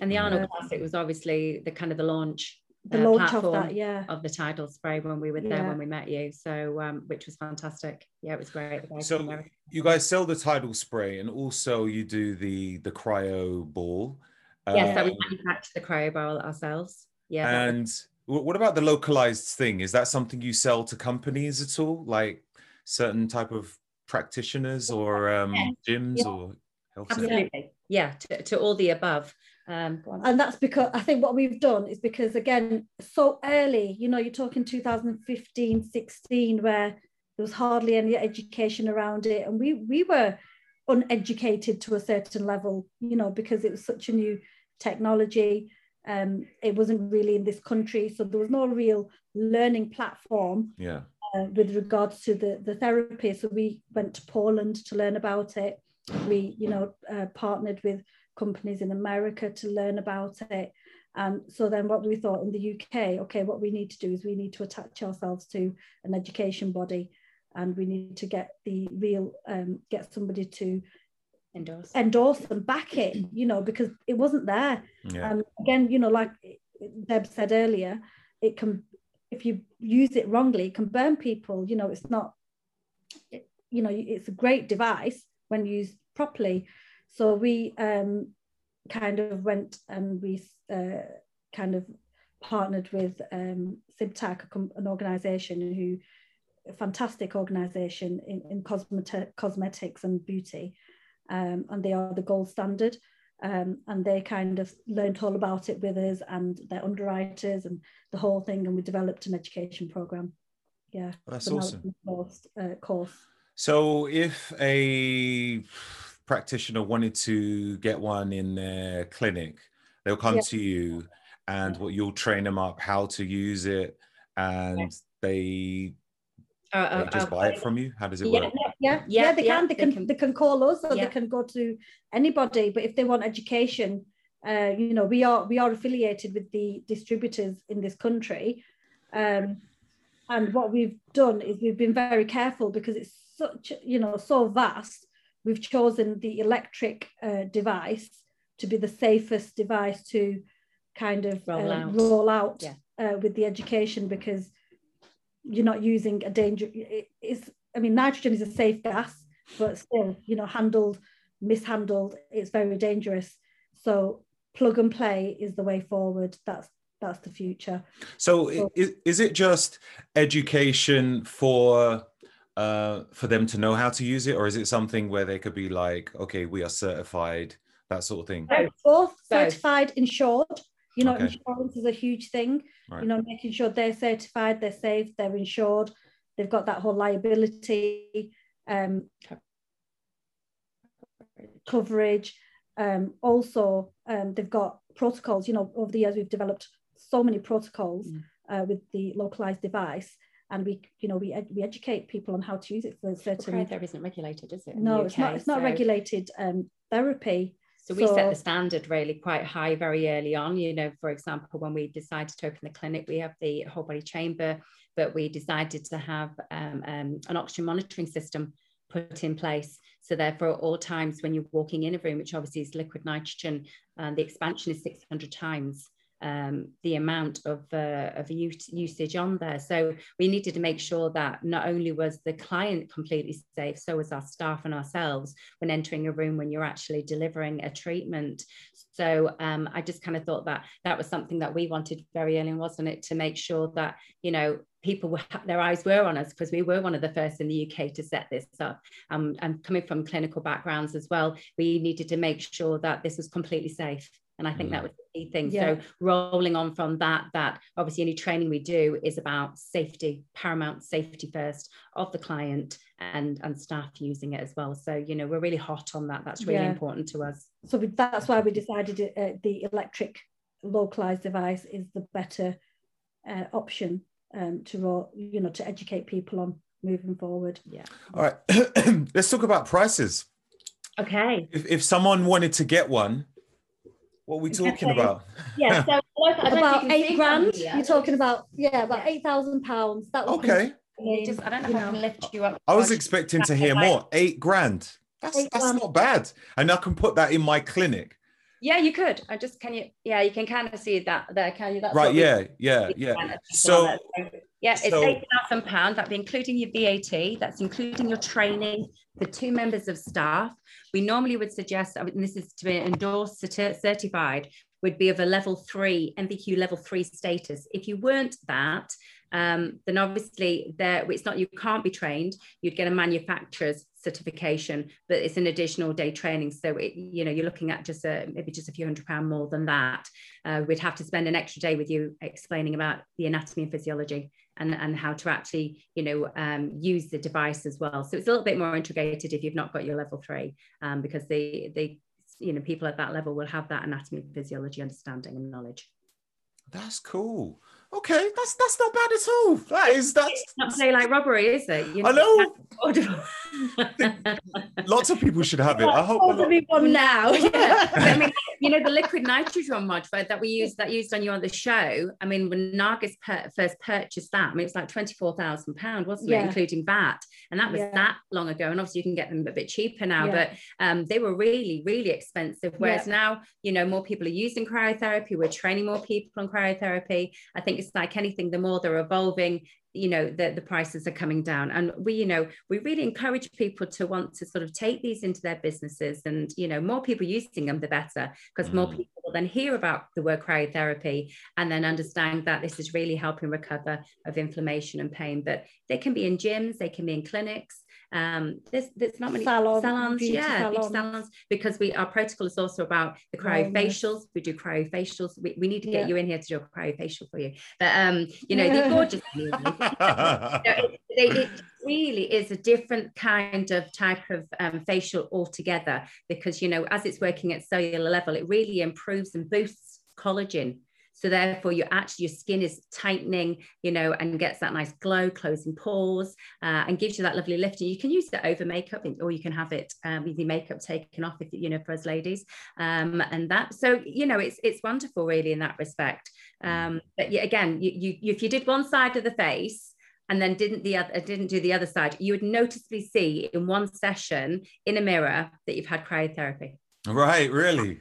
And the Arnold Classic was obviously the kind of the launch the uh, launch of that, yeah, of the TIDL spray when we were there yeah. when we met you. So, um, which was fantastic. Yeah, it was great. So you guys sell the TIDL spray, and also you do the the cryo ball. Yes, um, that we um, manufacture the cryo ball ourselves. Yeah. And what about the localized thing? Is that something you sell to companies at all, like certain type of practitioners or um, gyms yeah. or health Absolutely. Centers? Yeah, to, to all the above. Um, and that's because I think what we've done is because again, so early, you know, you're talking 2015, 16, where there was hardly any education around it. And we we were uneducated to a certain level, you know, because it was such a new technology. Um, it wasn't really in this country. So there was no real learning platform yeah. Uh, with regards to the, the therapy. So we went to Poland to learn about it. We, you know, uh, partnered with companies in America to learn about it. And so then what we thought in the UK, okay, what we need to do is we need to attach ourselves to an education body and we need to get the real, um, get somebody to endorse endorse and back it, you know, because it wasn't there. Yeah. And again, you know, like Deb said earlier, it can, if you use it wrongly, it can burn people, you know, it's not you know, it's a great device when used properly. So we um, kind of went and we uh, kind of partnered with um, an organisation who, a fantastic organisation in, in cosmet- cosmetics and beauty, um, and they are the gold standard. Um, and they kind of learned all about it with us and their underwriters and the whole thing, and we developed an education program. Yeah, that's so awesome. Course, uh, course. So, if a practitioner wanted to get one in their clinic, they'll come yeah. to you and what you'll train them up how to use it and yeah. they, uh, uh, just uh, buy it from you? How does it yeah, work? yeah yeah, yeah they can they can, they can they can call us or they can go to anybody but if they want education uh, you know we are we are affiliated with the distributors in this country um, and what we've done is we've been very careful because it's such you know so vast we've chosen the electric uh, device to be the safest device to kind of roll uh, out, roll out yeah. uh, with the education because you're not using a danger. It, it's, I mean, nitrogen is a safe gas, but still, you know, handled, mishandled, it's very dangerous. So plug and play is the way forward. That's that's the future. So, so is, is it just education for uh, for them to know how to use it, or is it something where they could be like, okay, we are certified, that sort of thing? Both certified, insured, you know, okay. insurance is a huge thing. Right. You know, making sure they're certified, they're safe, they're insured, they've got that whole liability um, coverage. Um, also, um, they've got protocols. You know, over the years we've developed so many protocols mm. uh, with the localized device, and we, you know, we ed- we educate people on how to use it for certain. Well, there isn't regulated, is it? No, it's not. It's not regulated um, therapy. So we so, set the standard really quite high very early on. You know, for example, when we decided to open the clinic, we have the whole body chamber, but we decided to have um, um, an oxygen monitoring system put in place. So therefore, at all times when you're walking in a room, which obviously is liquid nitrogen, and the expansion is 600 times um, the amount of, uh, of usage on there. So we needed to make sure that not only was the client completely safe, so was our staff and ourselves when entering a room when you're actually delivering a treatment. So um, I just kind of thought that that was something that we wanted very early, wasn't it, to make sure that you know people were their eyes were on us because we were one of the first in the UK to set this up. Um, and coming from clinical backgrounds as well, we needed to make sure that this was completely safe. And I think mm. that was the key thing. Yeah. So rolling on from that, that obviously any training we do is about safety, paramount safety first of the client and and staff using it as well. So you know we're really hot on that. That's really yeah. important to us. So we, that's why we decided uh, the electric localized device is the better uh, option um, to you know to educate people on moving forward. Yeah. All right. Let's talk about prices. Okay. If, if someone wanted to get one, what are we talking about? Yeah, so about eight grand. You're talking about yeah, about eight thousand pounds. That was okay. Just, I don't know if I can lift you up. I was expecting to hear more. Eight grand. That's eight that's grand. not bad, and I can put that in my clinic. Yeah, you could. I just can you. Yeah, you can kind of see that there. Can you? That's right. Yeah. Yeah. Yeah. So. Yeah, it's so, eight thousand pounds. That'd be including your VAT. That's including your training for two members of staff. We normally would suggest, and this is to be endorsed, certified, would be of a level three NVQ level three status. If you weren't that, um, then obviously there it's not you can't be trained. You'd get a manufacturer's certification, but it's an additional day training. So it, you know you're looking at just a maybe just a few hundred pound more than that. Uh, we'd have to spend an extra day with you explaining about the anatomy and physiology and, and how to actually, you know, um, use the device as well. So it's a little bit more integrated if you've not got your level three, um, because the, the, you know, people at that level will have that anatomy, physiology, understanding and knowledge. That's cool. Okay, that's that's not bad at all. That is that's it's not say like robbery, is it? You know, I know. lots lots of people should have it. I hope. one now. yeah. I mean, you know, the liquid nitrogen mod that we used that used on you on the show. I mean, when Nargis per- first purchased that, I mean, it was like twenty four thousand pound, wasn't yeah. it, including VAT? And that was yeah. that long ago. And obviously, you can get them a bit cheaper now, yeah. but um, they were really, really expensive. Whereas now, you know, more people are using cryotherapy. We're training more people on cryotherapy. I think it's like anything. The more they're evolving, you know the, the prices are coming down and we you know we really encourage people to want to sort of take these into their businesses and you know more people using them the better because mm. more people will then hear about the word cryotherapy and then understand that this is really helping recover of inflammation and pain but they can be in gyms they can be in clinics um, there's there's not many salons, salons yeah, salons. salons. because we our protocol is also about the cryofacials. We do cryofacials. We, we need to get yeah. you in here to do a cryofacial for you. But um, you know, they're gorgeous. you know, it, it, really is a different kind of type of um, facial altogether because you know, as it's working at cellular level, it really improves and boosts collagen so therefore, you actually your skin is tightening, you know, and gets that nice glow, closing pores, uh, and gives you that lovely lift. And you can use it over makeup, or you can have it um, with your makeup taken off, if you know, for us ladies, um, and that. So you know, it's it's wonderful, really, in that respect. Um, but yeah, again, you, you if you did one side of the face and then didn't the other didn't do the other side, you would noticeably see in one session in a mirror that you've had cryotherapy. Right, really?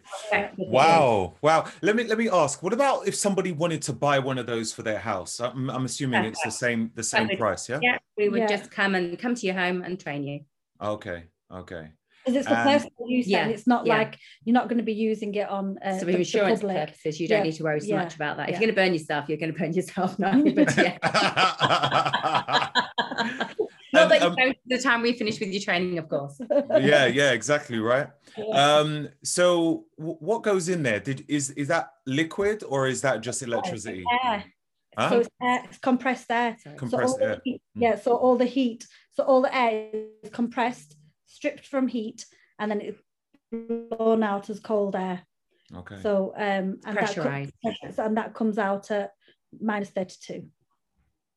Wow, wow. Let me let me ask. What about if somebody wanted to buy one of those for their house? I'm, I'm assuming it's the same the same price, yeah? Yeah, we would yeah. just come and come to your home and train you. Okay, okay. Because it's for um, personal use, yeah, and it's not yeah. like you're not going to be using it on. Uh, so for insurance purposes, you don't yeah. need to worry so much about that. If you're going to burn yourself, you're going to burn yourself now. But yeah. Um, the time we finish with your training, of course. yeah, yeah, exactly right. Um, so w- what goes in there? Did is is that liquid or is that just electricity? Air. Huh? So it's, air, it's compressed air. Compressed so air. Heat, hmm. yeah, so all the heat, so all the air is compressed, stripped from heat, and then it's blown out as cold air. Okay. So um and Pressurized. that comes, and that comes out at minus 32.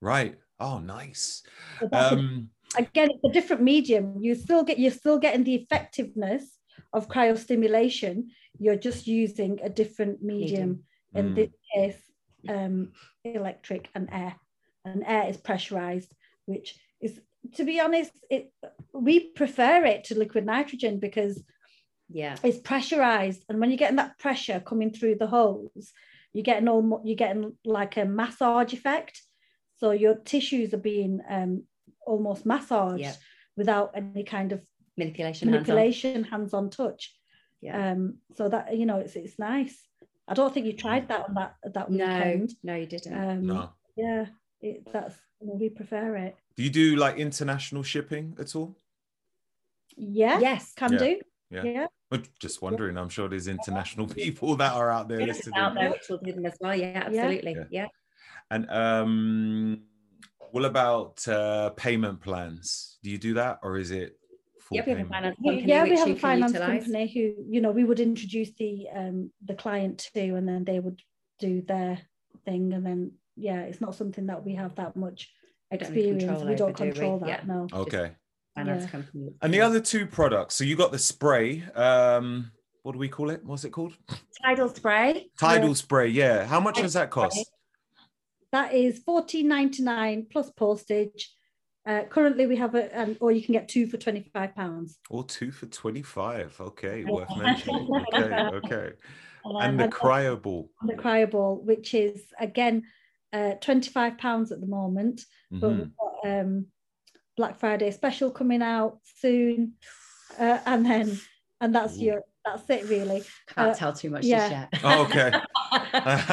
Right. Oh, nice. So um, again, it's a different medium. You still get you're still getting the effectiveness of cryostimulation. You're just using a different medium. medium. In mm. this case, um, electric and air. And air is pressurized, which is, to be honest, it we prefer it to liquid nitrogen because yeah, it's pressurized, and when you're getting that pressure coming through the holes, you're getting all you're getting like a massage effect so your tissues are being um, almost massaged yeah. without any kind of manipulation, manipulation, hands-on, hands-on touch. Yeah. Um, so that you know, it's it's nice. I don't think you tried that on that that weekend. No, no, you didn't. Um, no. Yeah, it, that's we prefer it. Do you do like international shipping at all? Yeah. Yes. Can yeah. do. Yeah. yeah. But just wondering, I'm sure there's international people that are out there listening. Out there, which will do them as well. Yeah, absolutely. Yeah. yeah. And um, what about uh, payment plans? Do you do that, or is it? Yeah, we have a finance company. Yeah, we have a finance company who, you know, we would introduce the um, the client to, and then they would do their thing, and then yeah, it's not something that we have that much experience. Don't we don't control do we? that. Yeah. No. Okay. Finance yeah. company. And the other two products. So you got the spray. Um, what do we call it? What's it called? TIDL spray. TIDL yeah. spray. Yeah. How much does that cost? That is fourteen ninety nine plus postage. Uh, currently, we have a, um, or you can get two for twenty five pounds. Or two for twenty five. Okay, worth mentioning. Okay, okay. And the cryo ball. The cryo ball, which is again uh, twenty five pounds at the moment, mm-hmm. but we've got um, Black Friday special coming out soon, uh, and then and that's Ooh. your that's it really. Can't uh, tell too much yeah. just yet. Oh, okay.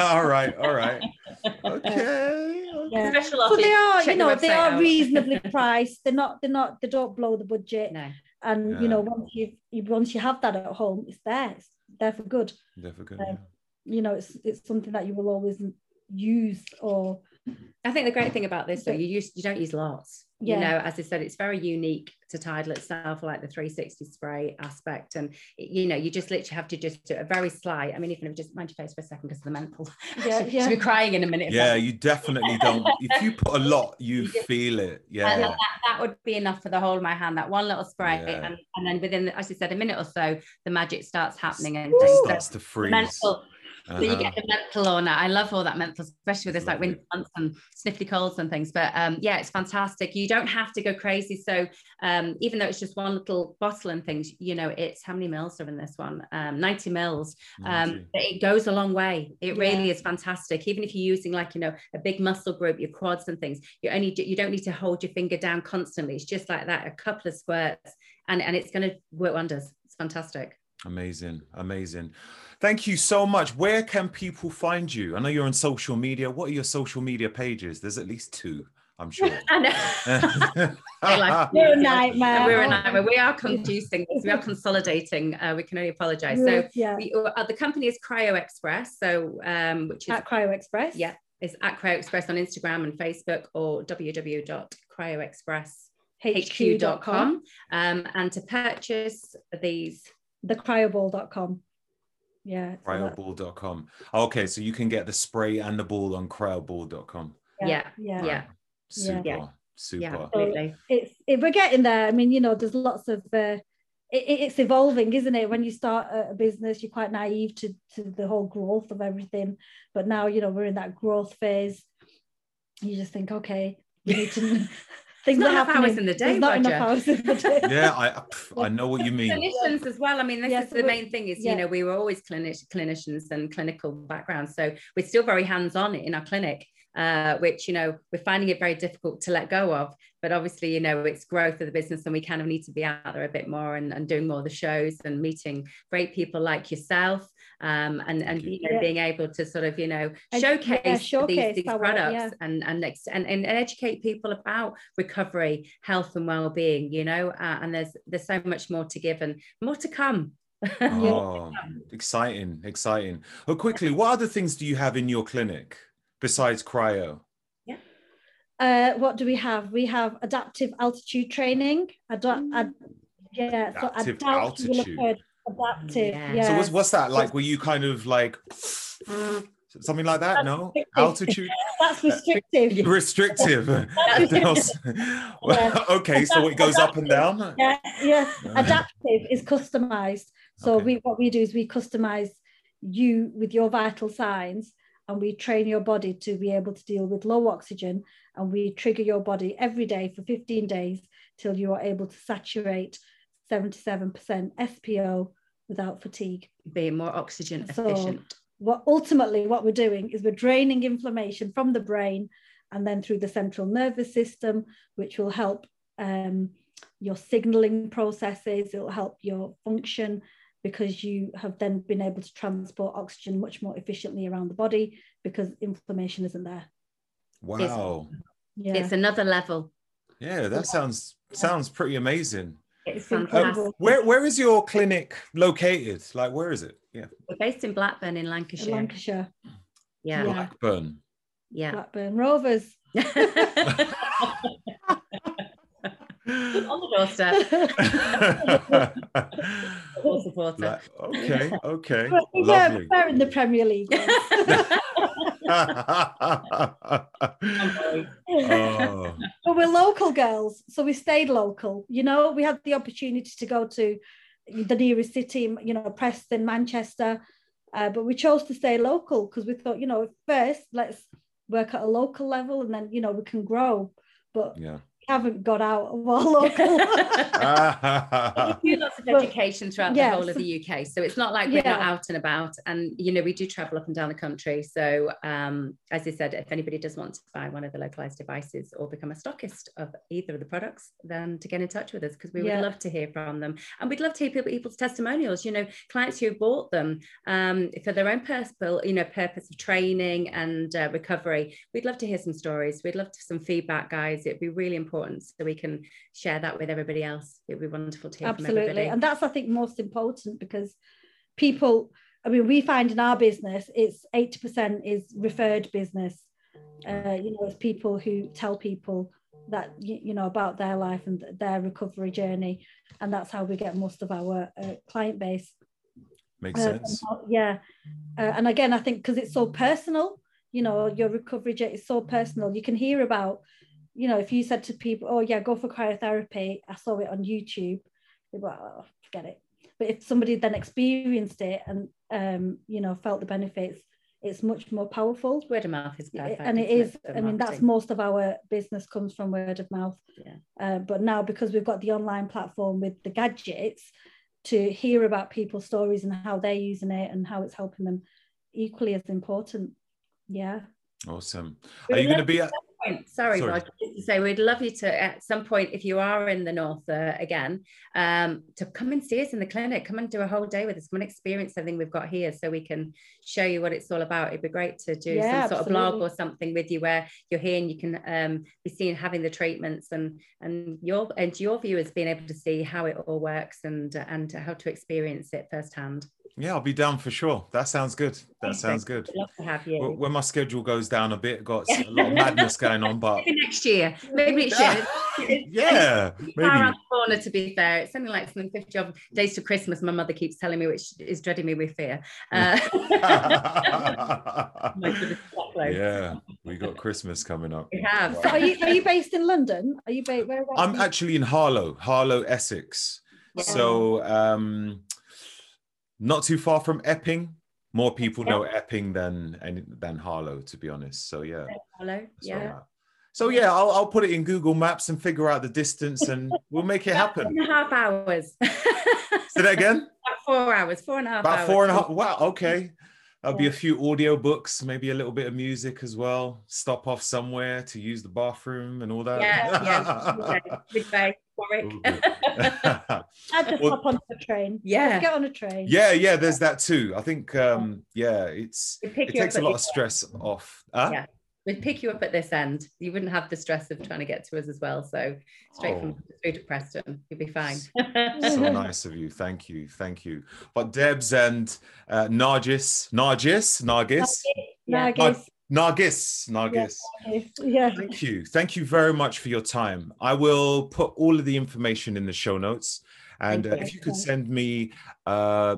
all right. All right. Okay. Yeah. Special so they are, Check you know, they are out. reasonably priced. They're not. They're not. They don't blow the budget. No. And yeah. you know, once you, you once you have that at home, it's there. It's there for good. There for good. Um, You know, it's it's something that you will always use or I think the great thing about this though, you use you don't use lots. Yeah. You know, as I said, it's very unique to TIDL itself, like the 360 spray aspect. And you know, you just literally have to just do a very slight. I mean, even if you just mind your face for a second because of the menthol. Yeah, yeah. She'll be crying in a minute. Yeah, you definitely don't. if you put a lot, you, you just, feel it. Yeah. That, that, would be enough for the whole of my hand. That one little spray, yeah. and, and then within, as I said, a minute or so, the magic starts happening and things. starts to freeze. Menthol, uh-huh. So you get the menthol on it. I love all that menthol, especially with this like winter months and sniffly colds and things. But um, yeah, it's fantastic. You don't have to go crazy. So um, even though it's just one little bottle and things, you know, it's how many mils are in this one? Um, 90 mils. Um, it goes a long way. It yeah. really is fantastic. Even if you're using like, you know, a big muscle group, your quads and things, you only you don't need to hold your finger down constantly. It's just like that, a couple of squirts, and, and it's going to work wonders. It's fantastic. Amazing, amazing. Thank you so much. Where can people find you? I know you're on social media. What are your social media pages? There's at least two. I'm sure. I know. like, we're a nightmare. We're a nightmare. We are confusing this. We are consolidating. Uh, we can only apologize. So yeah. we, uh, the company is Cryo Express. So um, which is at Cryo Express. Yeah, it's at Cryo Express on Instagram and Facebook or www.cryoexpresshq.com. Um, and to purchase these thecryoball.com. Yeah. Cryoball.com. Okay, so you can get the spray and the ball on cryoball.com. Yeah. Yeah. Yeah. Super. Yeah. Super. Yeah, absolutely. it's it, we're getting there. I mean, you know, there's lots of uh, it, it's evolving, isn't it? When you start a business, you're quite naive to, to the whole growth of everything. But now, you know, we're in that growth phase. You just think, okay, you need to things not enough hours in the day. not enough hours in the day. yeah, I I know what you mean. Clinicians as well. I mean, this yeah, is so the main thing. Is yeah. you know we were always clinic clinicians and clinical backgrounds, so we're still very hands on in our clinic uh, which you know we're finding it very difficult to let go of. But obviously, you know, it's growth of the business, and we kind of need to be out there a bit more and, and doing more of the shows and meeting great people like yourself, um, and and you know, yeah. being able to sort of you know showcase, yeah, showcase these, these products yeah. and, and and and educate people about recovery, health, and well-being. You know, uh, and there's there's so much more to give and more to come. oh, exciting, exciting. Well, quickly, what other things do you have in your clinic? Besides cryo? Yeah. Uh, what do we have? We have adaptive altitude training. Ad- ad- yeah, adaptive so altitude. Adaptive. Yeah. yeah. So what's what's that like? Were you kind of like something like that? That's no altitude. That's restrictive. restrictive. well, okay, so it goes up and down. Yeah, yeah. Adaptive is customized. So okay. we what we do is we customize you with your vital signs and we train your body to be able to deal with low oxygen and we trigger your body every day for 15 days till you are able to saturate 77% SPO without fatigue. Being more oxygen so efficient. What ultimately what we're doing is we're draining inflammation from the brain and then through the central nervous system, which will help um, your signaling processes, it will help your function because you have then been able to transport oxygen much more efficiently around the body because inflammation isn't there. Wow. It's, yeah. it's another level. Yeah, that sounds sounds pretty amazing. It's fantastic. Um, where where is your clinic located? Like where is it? Yeah. We're based in Blackburn in Lancashire. Lancashire. Yeah. Blackburn. Yeah. Blackburn Rovers. on the doorstep. supporter. okay, okay. We're, we're in the Premier League. oh. But we're local girls, so we stayed local. You know, we had the opportunity to go to the nearest city, you know, Preston, Manchester, uh, but we chose to stay local because we thought, you know, first let's work at a local level, and then you know we can grow. But yeah haven't got out of our local. we do lots of education throughout yes. the whole of the UK, so it's not like we're yeah. not out and about. And you know, we do travel up and down the country. So, um, as I said, if anybody does want to buy one of the localized devices or become a stockist of either of the products, then to get in touch with us because we would yeah. love to hear from them, and we'd love to hear people's testimonials. You know, clients who have bought them um, for their own personal, you know, purpose of training and uh, recovery. We'd love to hear some stories. We'd love to some feedback, guys. It'd be really important important so we can share that with everybody else it would be wonderful to hear absolutely and that's i think most important because people i mean we find in our business it's 80% is referred business Uh, you know, it's people who tell people that you, you know about their life and their recovery journey, and that's how we get most of our uh, client base. Makes uh, sense. yeah, uh, and again, I think because it's so personal, you know, your recovery journey is so personal. You can hear about, you know, if you said to people, "Oh yeah, go for cryotherapy," I saw it on YouTube. They'd like, "Oh, forget it." But if somebody then experienced it and um, you know felt the benefits, it's much more powerful. Word of mouth is perfect. And it is, I mean, that's most of our business comes from word of mouth. Yeah. Uh, but now because we've got the online platform with the gadgets to hear about people's stories and how they're using it and how it's helping them equally as important. Yeah. Awesome. Are you going to be at point, sorry, sorry. Roger, to say we'd love you to at some point, if you are in the north uh, again, um, to come and see us in the clinic. Come and do a whole day with us. Come and experience everything we've got here, so we can show you what it's all about. It'd be great to do yeah, some sort absolutely. of blog or something with you where you're here and you can um, be seen having the treatments and and your and your viewers being able to see how it all works and and how to experience it firsthand. Yeah, I'll be down for sure. That sounds good. That sounds good. love to have you. When my schedule goes down a bit, got a lot of madness going on, but maybe next year, maybe next year. yeah, maybe. around the corner. To be fair, it's something like something fifty of days to Christmas. My mother keeps telling me, which is dreading me with fear. Uh, yeah, we got Christmas coming up. We have. So are you are you based in London? Are you based? Where I'm actually in Harlow, Harlow, Essex. Yeah. So. um not too far from Epping. More people know Epping than than Harlow, to be honest. So yeah. Harlow, yeah. So yeah, I'll, I'll put it in Google Maps and figure out the distance, and we'll make it happen. Four and a half hours. Say that again. About four hours, four and a half. About hours. four and a half. Wow. Okay. There'll be a few audio books, maybe a little bit of music as well. Stop off somewhere to use the bathroom and all that. Yeah, yeah. Warwick. I just well, hop on the train. Yeah, Let's get on a train. Yeah, yeah. There's that too. I think, um, yeah, it's it takes a lot of stress off. Huh? Yeah, we'd pick you up at this end. You wouldn't have the stress of trying to get to us as well. So straight oh. from through to Preston, you'd be fine. so nice of you. Thank you. Thank you. But Debs and uh, Nargis, Nargis, Nargis, Nargis. Nargis, Nargis. Yeah. Thank you. Thank you very much for your time. I will put all of the information in the show notes. And uh, if you could send me uh,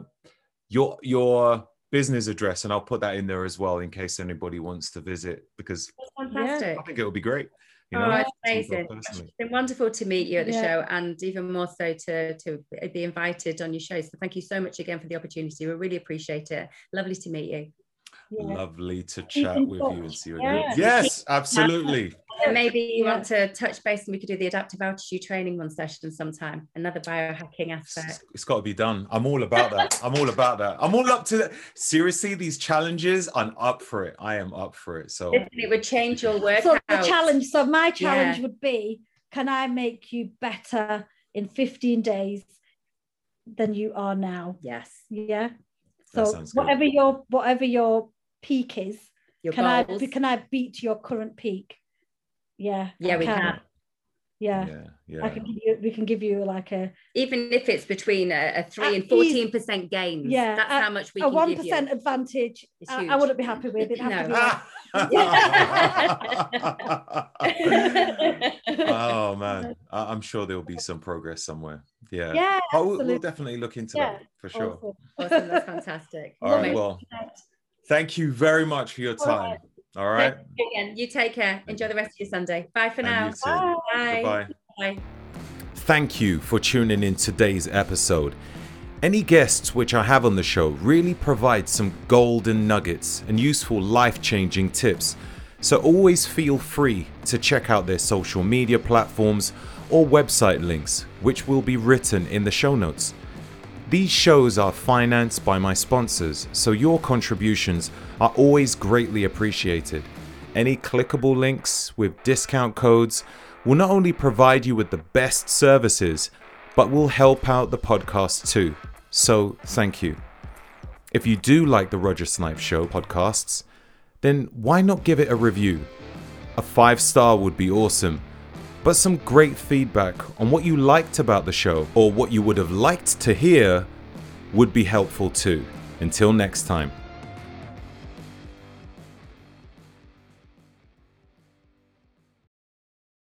your your business address, and I'll put that in there as well in case anybody wants to visit because fantastic. I think it would be great. You know, oh, it's amazing. It's been wonderful to meet you at the yeah. show and even more so to, to be invited on your show. So thank you so much again for the opportunity. We really appreciate it. Lovely to meet you. Yeah. Lovely to chat with you and see you. Yeah. Yes, absolutely. And maybe you want to touch base and we could do the adaptive altitude training one session sometime. Another biohacking aspect. it's got to be done. I'm all about that. I'm all about that. I'm all up to that. Seriously, these challenges, I'm up for it. I am up for it. So it would change your work. So the challenge. So my challenge yeah. would be: Can I make you better in 15 days than you are now? Yes. Yeah. So whatever your whatever your peak is, your can goals. I can I beat your current peak? Yeah. Yeah, we can. can. Yeah. yeah, yeah. I can give you, we can give you like a even if it's between a, a three and fourteen percent gains. Yeah, that's a, how much we a one percent advantage. I, I, wouldn't be happy with it. no. oh man, I'm sure there will be some progress somewhere. Yeah, yeah, oh, we'll, we'll, definitely look into yeah. that for sure. Awesome. awesome, that's fantastic. All right, well, thank you very much for your time. All right. You again. You take care. Enjoy the rest of your Sunday. Bye for now. Bye. Bye. Bye. Thank you for tuning in today's episode. Any guests which I have on the show really provide some golden nuggets and useful life changing tips. So always feel free to check out their social media platforms or website links, which will be written in the show notes. These shows are financed by my sponsors, so your contributions are always greatly appreciated. Any clickable links with discount codes will not only provide you with the best services, but will help out the podcast too. So, thank you. If you do like the Roger Snipes Show podcasts, then why not give it a review? A five star would be awesome but some great feedback on what you liked about the show or what you would have liked to hear would be helpful too. Until next time.